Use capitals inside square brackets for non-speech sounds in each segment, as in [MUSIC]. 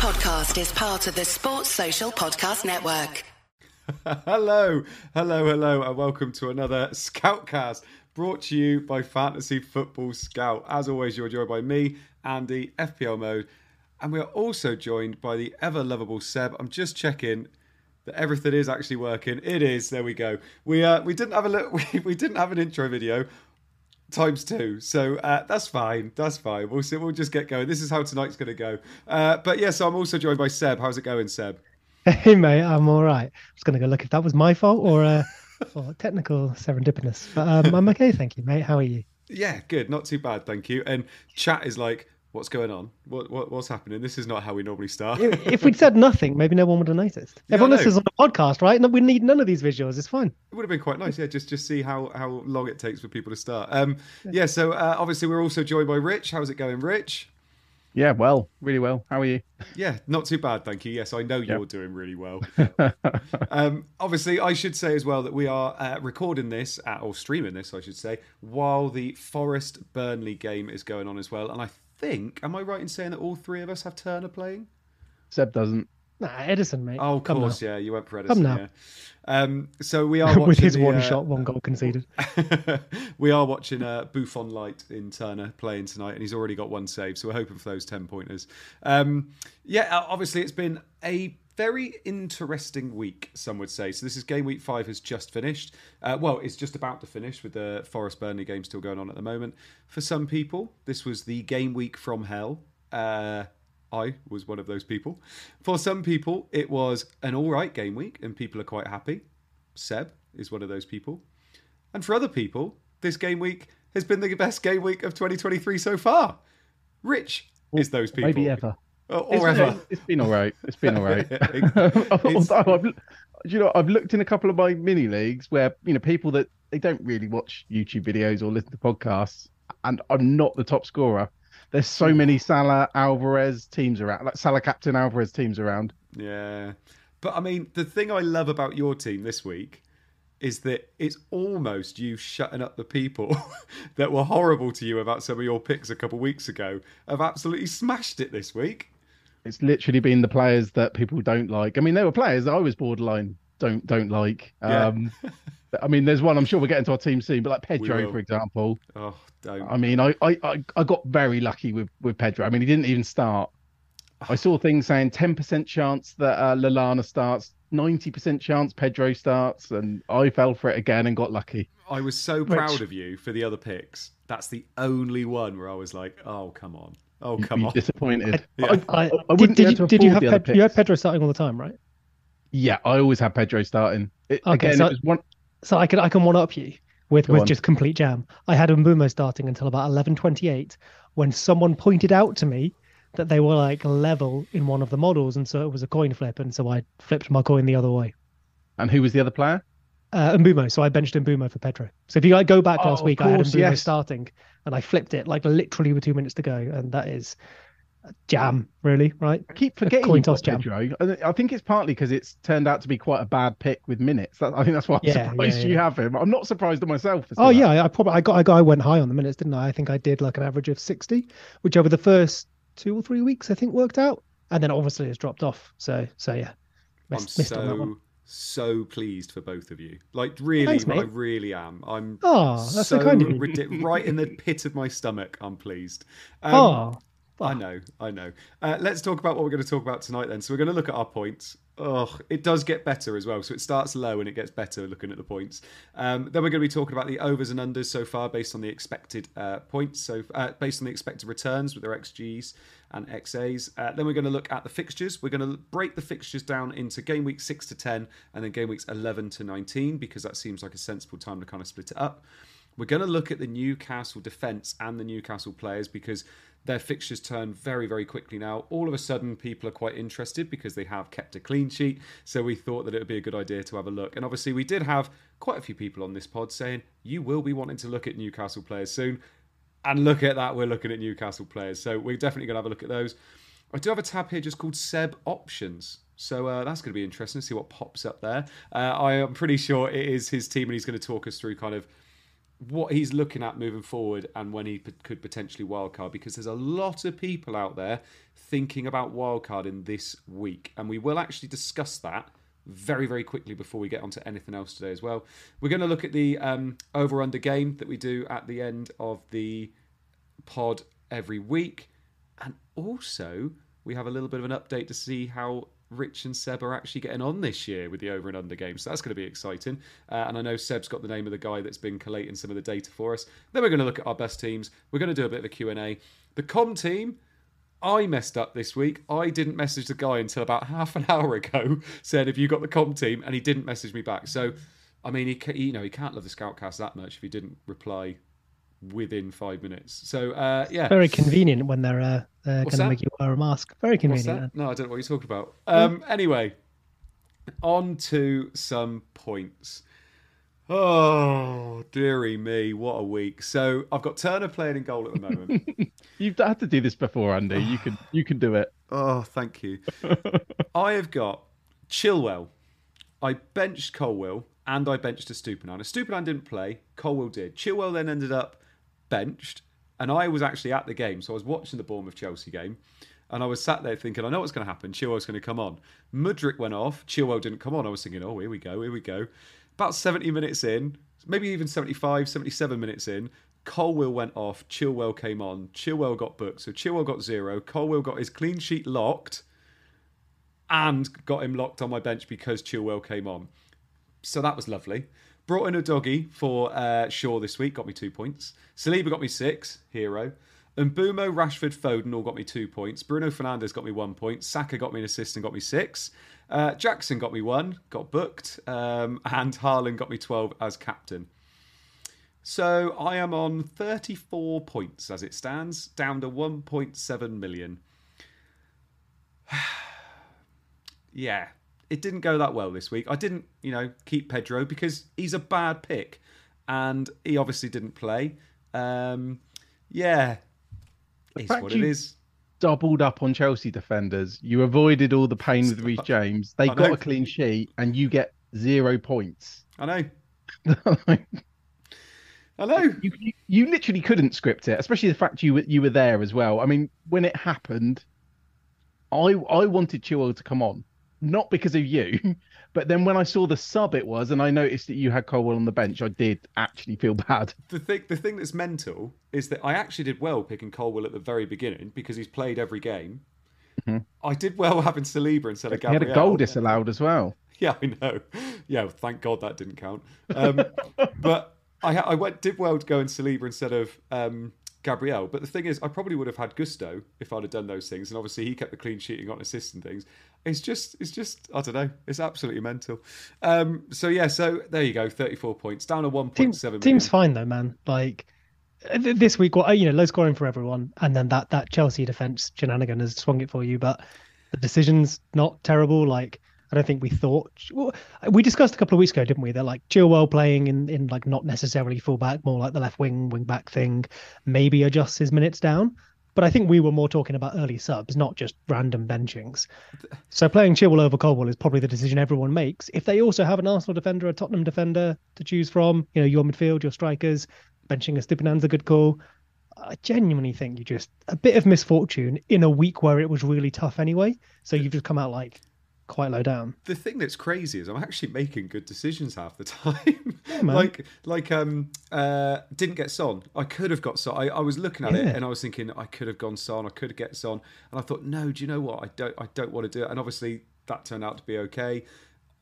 podcast is part of the Sports Social Podcast Network. [LAUGHS] hello, hello, hello, and welcome to another Scoutcast brought to you by Fantasy Football Scout. As always, you're joined by me, Andy, FPL Mode, and we are also joined by the ever lovable Seb. I'm just checking that everything is actually working. It is. There we go. We uh, we didn't have a look. [LAUGHS] We, we didn't have an intro video times two. So uh, that's fine. That's fine. We'll see. We'll just get going. This is how tonight's going to go. Uh, but yes, yeah, so I'm also joined by Seb. How's it going, Seb? Hey mate, I'm all right. I was going to go look if that was my fault or, uh, or [LAUGHS] technical serendipitous, but um, I'm okay, thank you, mate. How are you? Yeah, good. Not too bad, thank you. And chat is like, what's going on? What, what what's happening? This is not how we normally start. if we'd said nothing, maybe no one would have noticed. Yeah, Everyone listens on the podcast, right? We need none of these visuals. It's fine. It would have been quite nice, yeah. Just just see how how long it takes for people to start. Um, yeah. So uh, obviously we're also joined by Rich. How's it going, Rich? Yeah, well, really well. How are you? Yeah, not too bad, thank you. Yes, I know you're yep. doing really well. [LAUGHS] um, obviously, I should say as well that we are uh, recording this, at, or streaming this, I should say, while the Forest Burnley game is going on as well. And I think, am I right in saying that all three of us have Turner playing? Seb doesn't. Nah, Ederson, mate. Oh, of Come course, now. yeah. You went for Ederson. Come now. Yeah. Um, so we [LAUGHS] are with his the, one uh, shot, one goal conceded. [LAUGHS] we are watching uh, Buffon Light in Turner playing tonight, and he's already got one save. So we're hoping for those ten pointers. Um, yeah, obviously it's been a very interesting week, some would say. So this is game week five has just finished. Uh, well, it's just about to finish with the Forest Burnley game still going on at the moment. For some people, this was the game week from hell. Uh, I was one of those people. For some people, it was an all right game week and people are quite happy. Seb is one of those people. And for other people, this game week has been the best game week of 2023 so far. Rich is those people. Maybe ever. It's, ever. it's been all right. It's been all right. [LAUGHS] [LAUGHS] you know, I've looked in a couple of my mini leagues where you know people that they don't really watch YouTube videos or listen to podcasts, and I'm not the top scorer. There's so many Salah Alvarez teams around, like Salah captain Alvarez teams around. Yeah, but I mean, the thing I love about your team this week is that it's almost you shutting up the people [LAUGHS] that were horrible to you about some of your picks a couple of weeks ago. Have absolutely smashed it this week. It's literally been the players that people don't like. I mean, there were players I was borderline don't don't like. Yeah. Um, I mean, there's one I'm sure we'll get into our team soon, but like Pedro, for example. Oh, don't. I mean, I, I, I got very lucky with, with Pedro. I mean, he didn't even start. I saw things saying 10% chance that uh, Lallana starts, 90% chance Pedro starts, and I fell for it again and got lucky. I was so proud Which... of you for the other picks. That's the only one where I was like, oh, come on. Oh, come on. Disappointed. I, I, I, I did, did, you, did you have Ped- you had Pedro starting all the time, right? Yeah, I always have Pedro starting. It, okay, again, so, it was one so I can I can one up you with Go with on. just complete jam. I had Mbeumo starting until about eleven twenty eight when someone pointed out to me that they were like level in one of the models, and so it was a coin flip, and so I flipped my coin the other way. And who was the other player? Uh, Mbeumo. So I benched Mbeumo for Pedro. So if you like go back oh, last week, course, I had Mbeumo yes. starting, and I flipped it like literally with two minutes to go, and that is jam, really, right? I keep forgetting coin toss jam. Pedro. I think it's partly because it's turned out to be quite a bad pick with minutes. I think that's why I'm yeah, surprised yeah, yeah. you have him. I'm not surprised at myself. Oh that. yeah, I probably I got I got I went high on the minutes, didn't I? I think I did like an average of sixty, which over the first two or three weeks I think worked out, and then obviously it's dropped off. So so yeah, missed, I'm so so pleased for both of you. Like really, Thanks, I really am. I'm oh, that's so, so kind of right in the pit of my stomach. I'm pleased. Um, oh. I know, I know. Uh, let's talk about what we're going to talk about tonight then. So we're going to look at our points. Oh, it does get better as well. So it starts low and it gets better looking at the points. Um, then we're going to be talking about the overs and unders so far based on the expected uh, points. So uh, based on the expected returns with their XGs and XAs. Uh, then we're going to look at the fixtures. We're going to break the fixtures down into game week 6 to 10 and then game weeks 11 to 19 because that seems like a sensible time to kind of split it up. We're going to look at the Newcastle defence and the Newcastle players because their fixtures turn very, very quickly now. All of a sudden, people are quite interested because they have kept a clean sheet. So we thought that it would be a good idea to have a look. And obviously, we did have quite a few people on this pod saying you will be wanting to look at Newcastle players soon. And look at that, we're looking at Newcastle players. So we're definitely going to have a look at those. I do have a tab here just called Seb Options. So uh, that's going to be interesting to see what pops up there. Uh, I am pretty sure it is his team, and he's going to talk us through kind of what he's looking at moving forward and when he p- could potentially wildcard because there's a lot of people out there thinking about wildcarding this week. And we will actually discuss that very, very quickly before we get onto anything else today as well. We're going to look at the um, over under game that we do at the end of the pod every week. And also, we have a little bit of an update to see how Rich and Seb are actually getting on this year with the over and under game. So that's going to be exciting. Uh, and I know Seb's got the name of the guy that's been collating some of the data for us. Then we're going to look at our best teams. We're going to do a bit of a Q&A. The com team, I messed up this week. I didn't message the guy until about [LAUGHS] half an hour ago. Said, "Have you got the com team?" And he didn't message me back. So, I mean, he, you know he can't love the Scoutcast that much if he didn't reply within five minutes. So uh, yeah, very convenient when they're uh, they're going to make you wear a mask. Very convenient. No, I don't know what you're talking about. Um, anyway, on to some points. Oh, dearie me, what a week! So I've got Turner playing in goal at the moment. [LAUGHS] You've had to do this before, Andy. You can you can do it. Oh, thank you. [LAUGHS] I have got Chilwell. I benched Colwill and I benched a Estupiñán. A Estupiñán didn't play. Colwill did. Chilwell then ended up benched, and I was actually at the game, so I was watching the Bournemouth Chelsea game. And I was sat there thinking, I know what's going to happen. Chilwell's going to come on. Mudryk went off. Chilwell didn't come on. I was thinking, oh, here we go, here we go. About 70 minutes in, maybe even 75, 77 minutes in, Colwill went off. Chilwell came on. Chilwell got booked. So Chilwell got zero. Colwill got his clean sheet locked and got him locked on my bench because Chilwell came on. So that was lovely. Brought in Udogie for uh, Shaw this week, got me two points. Saliba got me six, hero. And Mbeumo, Rashford, Foden all got me two points. Bruno Fernandes got me one point. Saka got me an assist and got me six. Uh, Jackson got me one, got booked. Um, and Haaland got me 12 as captain. So I am on 34 points as it stands, down to 1.7 million. [SIGHS] yeah, it didn't go that well this week. I didn't, you know, keep Pedro because he's a bad pick, and he obviously didn't play. Um, yeah, the it's what it is. Doubled up on Chelsea defenders. You avoided all the pain with Reece James. They got a clean sheet, and you get zero points. I know. [LAUGHS] I know. You, you, you literally couldn't script it, especially the fact you were, you were there as well. I mean, when it happened, I I wanted Chilwell to come on not because of you, [LAUGHS] but then when I saw the sub it was, and I noticed that you had Colwill on the bench, I did actually feel [LAUGHS] bad. The thing, the thing that's mental is that I actually did well picking Colwill at the very beginning because he's played every game. Mm-hmm. I did well [LAUGHS] having Saliba instead of Gabriel. He had a goal disallowed as well. Yeah, I know. Yeah, thank God that didn't count. Um, but I, I went did well to go in Saliba instead of um, Gabriel. But the thing is, I probably would have had Gusto if I'd have done those things. And obviously, he kept the clean sheet and got an assist and things. It's just, it's just, I don't know. It's absolutely mental. Um, so yeah, so there you go, thirty-four points down to one point seven. Team's fine though, man. Like this week, you know, low scoring for everyone, and then that that Chelsea defense shenanigan has swung it for you. But the decision's not terrible. Like I don't think we thought. Well, we discussed a couple of weeks ago, didn't we? That like Chilwell playing in, in like not necessarily fullback, more like the left wing, wing back thing, maybe adjusts his minutes down. But I think we were more talking about early subs, not just random benchings. So playing Chilwell over Colwill is probably the decision everyone makes. If they also have an Arsenal defender, a Tottenham defender to choose from, you know, your midfield, your strikers, benching a Estupiñán's a good call. I genuinely think you just a bit of misfortune in a week where it was really tough anyway. So you've just come out like quite low down. The thing that's crazy is I'm actually making good decisions half the [LAUGHS] time. Yeah, like like um uh didn't get Son. I could have got Son. I, I was looking at yeah. it and I was thinking I could have gone Son. I could get Son. And I thought, no, do you know what? I don't I don't want to do it. And obviously that turned out to be okay.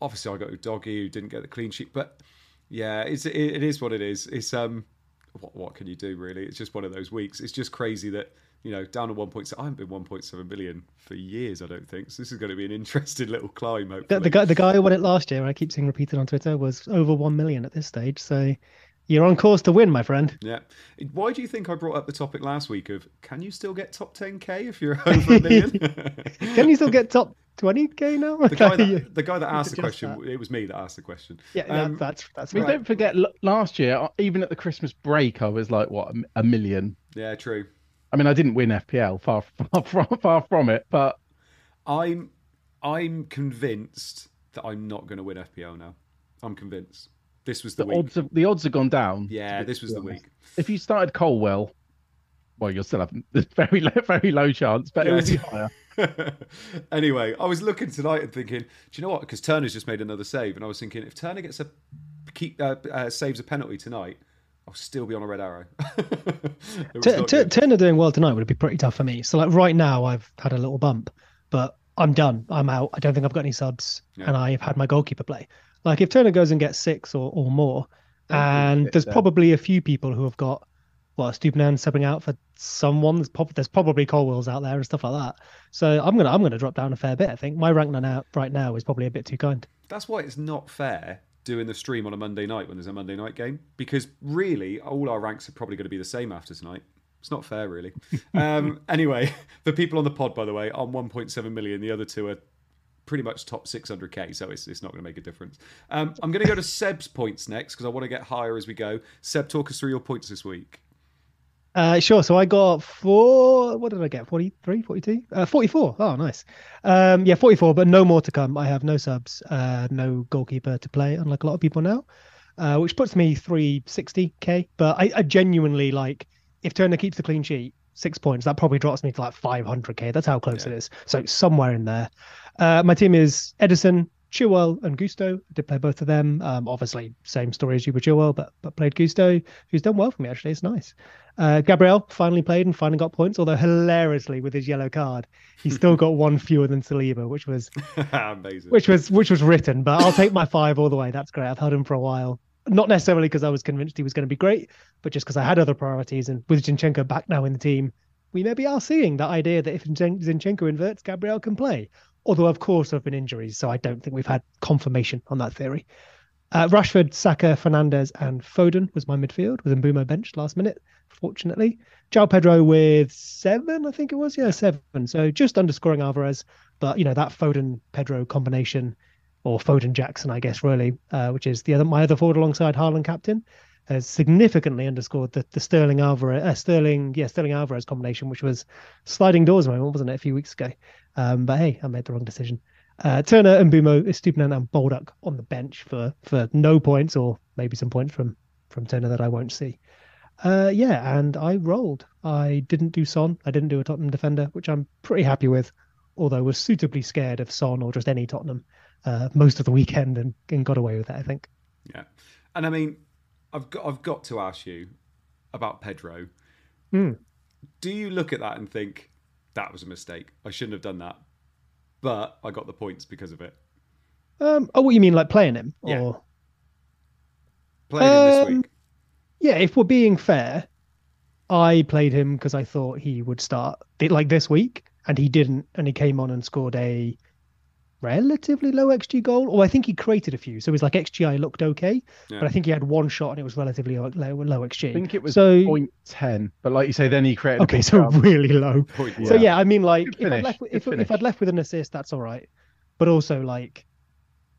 Obviously I got Udogie who didn't get the clean sheet, but yeah, it's it, it is what it is. It's um what what can you do really? It's just one of those weeks. It's just crazy that you know, down to 1.7. I haven't been 1.7 billion for years, I don't think. So this is going to be an interesting [LAUGHS] little climb. Hopefully. The, the guy, the guy who won it last year, I keep seeing repeated on Twitter, was over 1 million at this stage. So you're on course to win, my friend. Yeah. Why do you think I brought up the topic last week of can you still get top 10k if you're [LAUGHS] over a million? [LAUGHS] can you still get top 20k now? The guy that, the guy that asked the question, that. it was me that asked the question. Yeah, um, that's that's. I mean, right. don't forget last year, even at the Christmas break, I was like what a million. Yeah, true. I mean, I didn't win FPL, far far from, far from it, but I'm I'm convinced that I'm not going to win FPL now. I'm convinced. This was the, the week. odds. Have, the odds have gone down. Yeah, this was the week. If you started Colwill, well, you're still having a [LAUGHS] very low, very low chance, but yeah. it would be higher. [LAUGHS] anyway, I was looking tonight and thinking, do you know what? Because Turner's just made another save, and I was thinking, if Turner gets a keep uh, uh, saves a penalty tonight, I'll still be on a red arrow. [LAUGHS] T- T- Turner doing well tonight would be pretty tough for me. So like right now, I've had a little bump, but I'm done. I'm out. I don't think I've got any subs, yeah. and I've had my goalkeeper play. Like if Turner goes and gets six or, or more, and there's probably a few people who have got well, Estupiñán subbing out for someone. There's, pop, there's probably Colwills out there and stuff like that. So I'm gonna I'm gonna drop down a fair bit. I think my rank now right now is probably a bit too kind. That's why it's not fair doing the stream on a Monday night when there's a Monday night game because really all our ranks are probably going to be the same after tonight. It's not fair, really. [LAUGHS] um, anyway, [LAUGHS] the people on the pod, by the way, on 1.7 million. The other two are pretty much top 600k, so it's, it's not going to make a difference. Um, I'm going to go to [LAUGHS] Seb's points next because I want to get higher as we go. Seb, talk us through your points this week. Uh, sure. So I got four. What did I get? 43, 42? Uh, 44. Oh, nice. Um, yeah, 44, but no more to come. I have no subs, uh, no goalkeeper to play, unlike a lot of people now, uh, which puts me 360k. But I, I genuinely like if Turner keeps the clean sheet, six points, that probably drops me to like 500k. That's how close yeah. it is. So somewhere in there. Uh, my team is Ederson, Chilwell and Gusto. I did play both of them. Um, obviously, same story as you with Chilwell, but but played Gusto, who's done well for me actually. It's nice. Uh, Gabriel finally played and finally got points, although hilariously with his yellow card, he still got [LAUGHS] one fewer than Saliba, which was [LAUGHS] amazing. Which was which was written, but I'll take my five all the way. That's great. I've held him for a while. Not necessarily because I was convinced he was going to be great, but just because I had other priorities. And with Zinchenko back now in the team, we maybe are seeing that idea that if Zinchenko inverts, Gabriel can play. Although, of course, there have been injuries, so I don't think we've had confirmation on that theory. Uh, Rashford, Saka, Fernandes, and Foden was my midfield with Mbeumo benched last minute fortunately. João Pedro with seven, I think it was. Yeah, seven. So just underscoring Alvarez. But, you know, that Foden Pedro combination, or Foden Jackson, I guess, really, uh, which is the other my other forward alongside Haaland captain, has significantly underscored the, the Sterling Alvarez, uh, Sterling, yeah, Sterling Alvarez combination, which was sliding doors moment, wasn't it, a few weeks ago? Um, but hey, I made the wrong decision. Uh, Turner and Mbeumo, Estupiñán and Baldock on the bench for for no points, or maybe some points from from Turner that I won't see. Uh, yeah, and I rolled. I didn't do Son. I didn't do a Tottenham defender, which I'm pretty happy with. Although I was suitably scared of Son or just any Tottenham uh, most of the weekend and, and got away with it. I think. Yeah, and I mean, I've got I've got to ask you about Pedro. Mm. Do you look at that and think that was a mistake? I shouldn't have done that, but I got the points because of it. Um. Oh, what you mean, like playing him? Or... Yeah. Playing um, him this um, week yeah, if we're being fair, I played him because I thought he would start like this week, and he didn't, and he came on and scored a relatively low XG goal. Or I think he created a few, so his like XGI looked okay, yeah. but I think he had one shot and it was relatively low, low, low XG. I think it was so, 0.10, but like you say, then he created. Okay, so really low. Point, yeah. So yeah, I mean, like if, i left, if, if I'd left with an assist, that's all right, but also like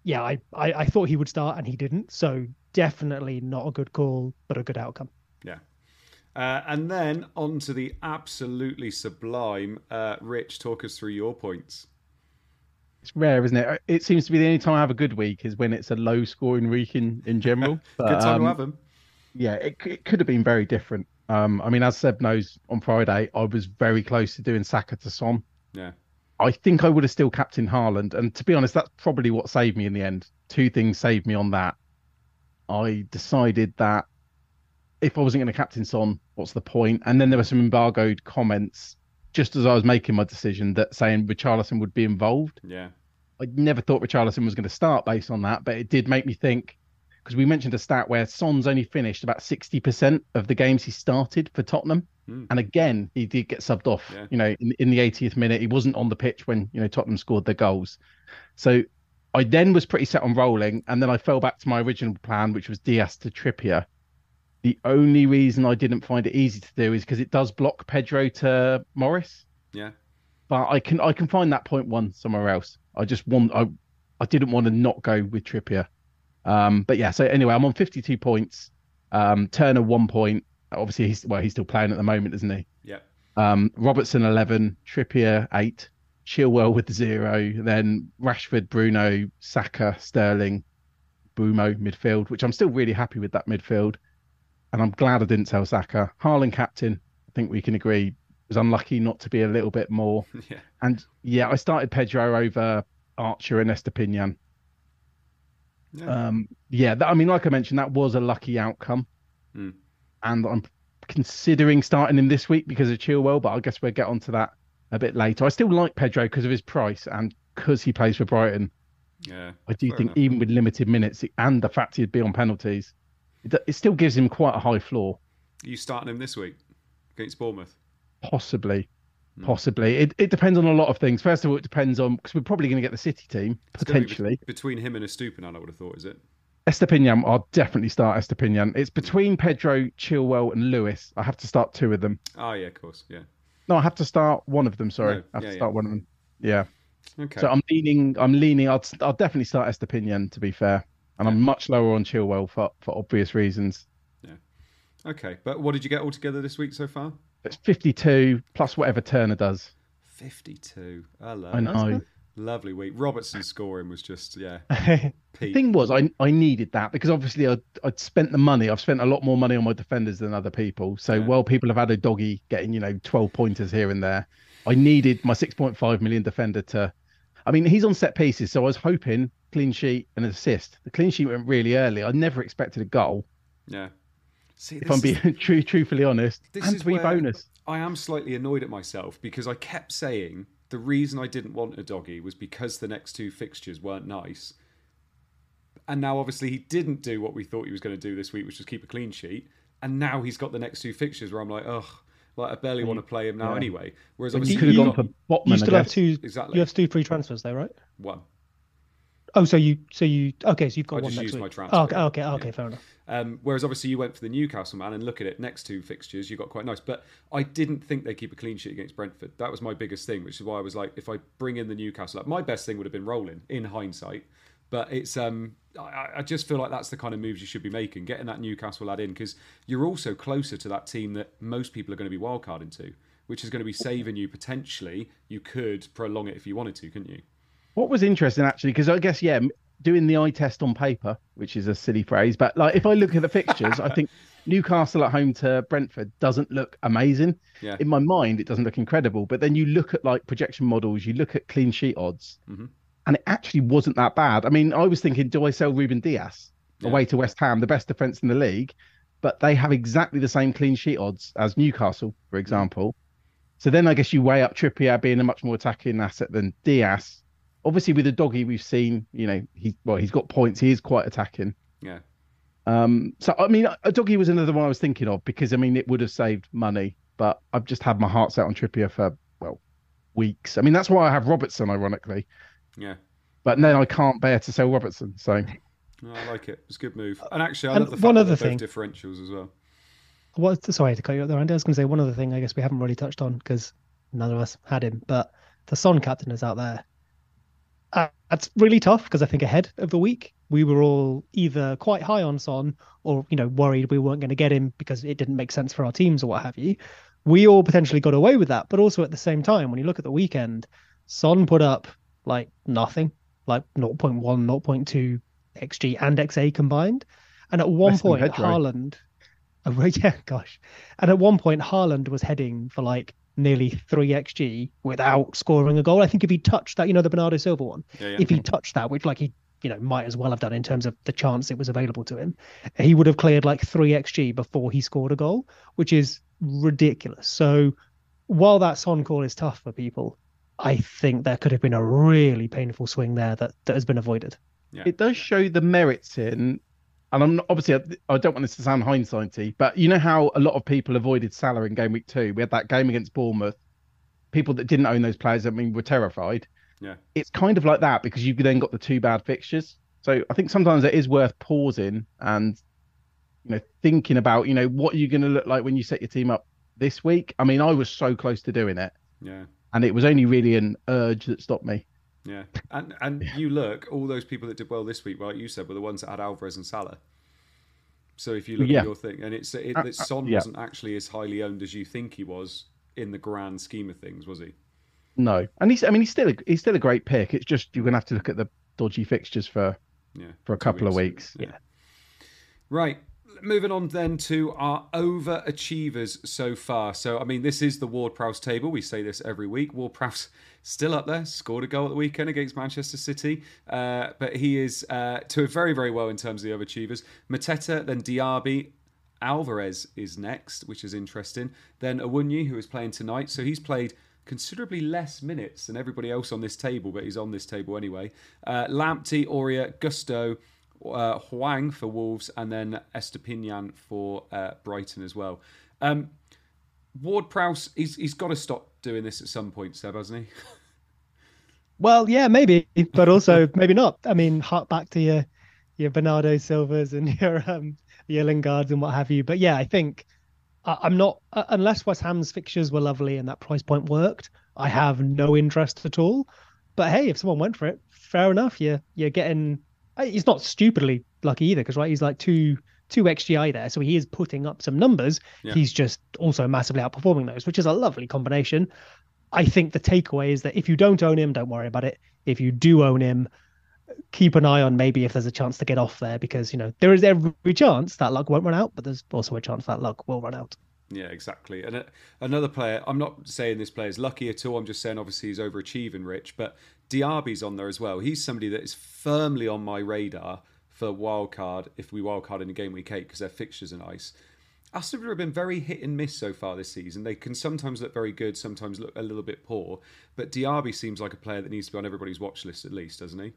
yeah, I, I, I thought he would start and he didn't. So definitely not a good call, but a good outcome. Yeah. Uh, and then on to the absolutely sublime. Uh, Rich, talk us through your points. It's rare, isn't it? It seems to be the only time I have a good week is when it's a low scoring week in, in general. [LAUGHS] But, good time um, to have them. Yeah, it, it could have been very different. Um, I mean, as Seb knows, on Friday, I was very close to doing Saka to Son. Yeah. I think I would have still captain Haaland. And to be honest, that's probably what saved me in the end. Two things saved me on that. I decided that if I wasn't going to captain Son, what's the point? And then there were some embargoed comments just as I was making my decision that saying Richarlison would be involved. Yeah. I never thought Richarlison was going to start based on that, but it did make me think because we mentioned a stat where Son's only finished about 60% of the games he started for Tottenham. Mm. And again, he did get subbed off, yeah. you know, in, in the 80th minute. He wasn't on the pitch when, you know, Tottenham scored their goals. So I then was pretty set on rolling. And then I fell back to my original plan, which was Dias to Trippier. The only reason I didn't find it easy to do is because it does block Pedro to Morris. Yeah. But I can I can find that point one somewhere else. I just want I I didn't want to not go with Trippier. Um, but yeah, so anyway, I'm on 52 points. Um, Turner one point, obviously he's well he's still playing at the moment, isn't he? Yeah. Um, Robertson eleven, Trippier eight, Chilwell with zero, then Rashford, Bruno, Saka, Sterling, Mbeumo midfield, which I'm still really happy with that midfield. And I'm glad I didn't tell Saka. Haaland captain, I think we can agree, was unlucky not to be a little bit more. [LAUGHS] Yeah. And yeah, I started Pedro over Archer and Estupiñán. Yeah. Um, yeah, that, I mean, like I mentioned, that was a lucky outcome. Mm. And I'm considering starting him this week because of Chilwell, but I guess we'll get onto that a bit later. I still like Pedro because of his price and because he plays for Brighton. Yeah, I do think enough. even with limited minutes and the fact he'd be on penalties, it, still gives him quite a high floor. Are you starting him this week against Bournemouth? Possibly. Hmm. Possibly. It, it depends on a lot of things. First of all, it depends on because we're probably going to get the City team potentially. Be between him and Estupiñán, I would have thought, is it? Estupiñán, I'll definitely start Estupiñán. It's between Pedro, Chilwell, and Lewis. I have to start two of them. Oh yeah, of course, yeah. No, I have to start one of them. Sorry, no, I have yeah, to start yeah. one of them. Yeah. Okay. So I'm leaning. I'm leaning. I'll. I'll definitely start Estupiñán to be fair, and yeah. I'm much lower on Chilwell for for obvious reasons. Yeah. Okay, but what did you get altogether this week so far? It's 52 plus whatever Turner does. 52. Hello. I know. Lovely week. Robertson's scoring was just yeah. [LAUGHS] the thing was, I I needed that because obviously I'd, I'd spent the money. I've spent a lot more money on my defenders than other people. So Yeah. while people have had Udogie getting you know 12 pointers here and there, I needed my 6.5 million defender to. I mean, he's on set pieces, so I was hoping clean sheet and an assist. The clean sheet went really early. I never expected a goal. Yeah. See, If I'm is- being [LAUGHS] true, truthfully honest, This and is three where bonus. I am slightly annoyed at myself because I kept saying the reason I didn't want Udogie was because the next two fixtures weren't nice. And now, obviously, he didn't do what we thought he was going to do this week, which was keep a clean sheet. And now he's got the next two fixtures where I'm like, ugh, like I barely want to mm. play him now Yeah. anyway. Whereas You obviously, could have you gone got for Botman. You still have two. Exactly. You have two free transfers though, right? one. Oh, so you, so you, okay, so you've got I one just next used week. my transfer. Oh, okay, okay, okay, Yeah. fair enough. Um, whereas obviously you went for the Newcastle man and look at it, next two fixtures you got quite nice. But I didn't think they keep a clean sheet against Brentford. That was my biggest thing, which is why I was like, if I bring in the Newcastle, like my best thing would have been rolling in hindsight. But it's um, I, I just feel like that's the kind of moves you should be making, getting that Newcastle lad in because you're also closer to that team that most people are going to be wildcarding to, which is going to be saving you potentially. You could prolong it if you wanted to, couldn't you? What was interesting actually, because I guess yeah, doing the eye test on paper, which is a silly phrase, but like if I look at the fixtures, I think [LAUGHS] Newcastle at home to Brentford doesn't look amazing. Yeah. In my mind, it doesn't look incredible. But then you look at like projection models, you look at clean sheet odds, Mhm. and it actually wasn't that bad. I mean, I was thinking, do I sell Ruben Dias Yeah. away to West Ham, the best defense in the league? But they have exactly the same clean sheet odds as Newcastle, for example. So then I guess you weigh up Trippier being a much more attacking asset than Dias. Obviously, with the doggy we've seen, you know, he well, he's got points. He is quite attacking. Yeah. Um, so I mean, Udogie was another one I was thinking of because I mean, it would have saved money, but I've just had my heart set on Trippier for well weeks. I mean, that's why I have Robertson, ironically, Yeah. but then I can't bear to sell Robertson. So No, I like it. It's a good move. And actually, I And love the fact one other they're both thing. differentials as well. What? Sorry to cut you up there, Andy. I was going to say one other thing. I guess we haven't really touched on because none of us had him, but the Son captain is out there. That's really tough because I think ahead of the week we were all either quite high on Son or you know worried we weren't going to get him because it didn't make sense for our teams or what have you. We all potentially got away with that, but also at the same time, when you look at the weekend, Son put up like nothing, like 0.1, 0.2 xG and XA combined, and at one point. Haaland Oh, [LAUGHS] yeah, gosh. And at one point, Haaland was heading for like nearly 3 xG without scoring a goal. I think if he touched that, you know, the Bernardo Silva one, Yeah, yeah. if he touched that, which like he, you know, might as well have done in terms of the chance it was available to him, he would have cleared like 3 xG before he scored a goal, which is ridiculous. So while that Son call is tough for people, I think there could have been a really painful swing there that, that has been avoided. Yeah. it does show the merits in. And I'm not, obviously I, don't want this to sound hindsighty, but you know how a lot of people avoided Salah in game week two. We had that game against Bournemouth. People that didn't own those players, I mean, were terrified. Yeah. It's kind of like that because you then got the two bad fixtures. So I think sometimes it is worth pausing and you know thinking about you know what are you going to look like when you set your team up this week. I mean, I was so close to doing it, yeah. and it was only really an urge that stopped me. Yeah, and and you look, all those people that did well this week, right? you said, were the ones that had Alvarez and Salah. So if you look Yeah. at your thing, and it's it, Uh, that uh, Son yeah. wasn't actually as highly owned as you think he was in the grand scheme of things, was he? No, and he's I mean he's still a, he's still a great pick. It's just you're going to have to look at the dodgy fixtures for Yeah, for a couple weeks. of weeks. Yeah. Right. Moving on then to our overachievers so far. So, I mean, this is the Ward Prowse table. We say this every week. Ward Prowse still up there, scored a goal at the weekend against Manchester City. Uh, but he is uh, to very, very well in terms of the overachievers. Mateta, then Diaby, Alvarez is next, which is interesting. Then Awoniyi, who is playing tonight. So he's played considerably less minutes than everybody else on this table, but he's on this table anyway. Uh, Lamptey, Aurier, Gusto, uh, Hwang for Wolves, and then Estupiñán for uh, Brighton as well. Um, Ward Prowse, he's, he's got to stop doing this at some point, Seb, hasn't he? [LAUGHS] well, yeah, maybe, but also [LAUGHS] maybe not. I mean, hark back to your your Bernardo Silvas and [LAUGHS] your um, your Lingards and what have you. But yeah, I think I'm not uh, unless West Ham's fixtures were lovely and that price point worked. I have no interest at all. But hey, if someone went for it, fair enough. You're you're getting. Uh, he's not stupidly lucky either, because right, he's like two two xGI there, so he is putting up some numbers. Yeah. He's just also massively outperforming those, which is a lovely combination. I think the takeaway is that if you don't own him, don't worry about it. If you do own him, keep an eye on maybe if there's a chance to get off there because you know there is every chance that luck won't run out, but there's also a chance that luck will run out. Yeah, exactly. And uh, another player, I'm not saying this player is lucky at all. I'm just saying obviously he's overachieving, Rich. But Diaby's on there as well. He's somebody that is firmly on my radar for wildcard if we wildcard in a game week eight because their fixtures are nice. Aston Villa have been very hit and miss so far this season. They can sometimes look very good, sometimes look a little bit poor. But Diaby seems like a player that needs to be on everybody's watch list at least, doesn't he?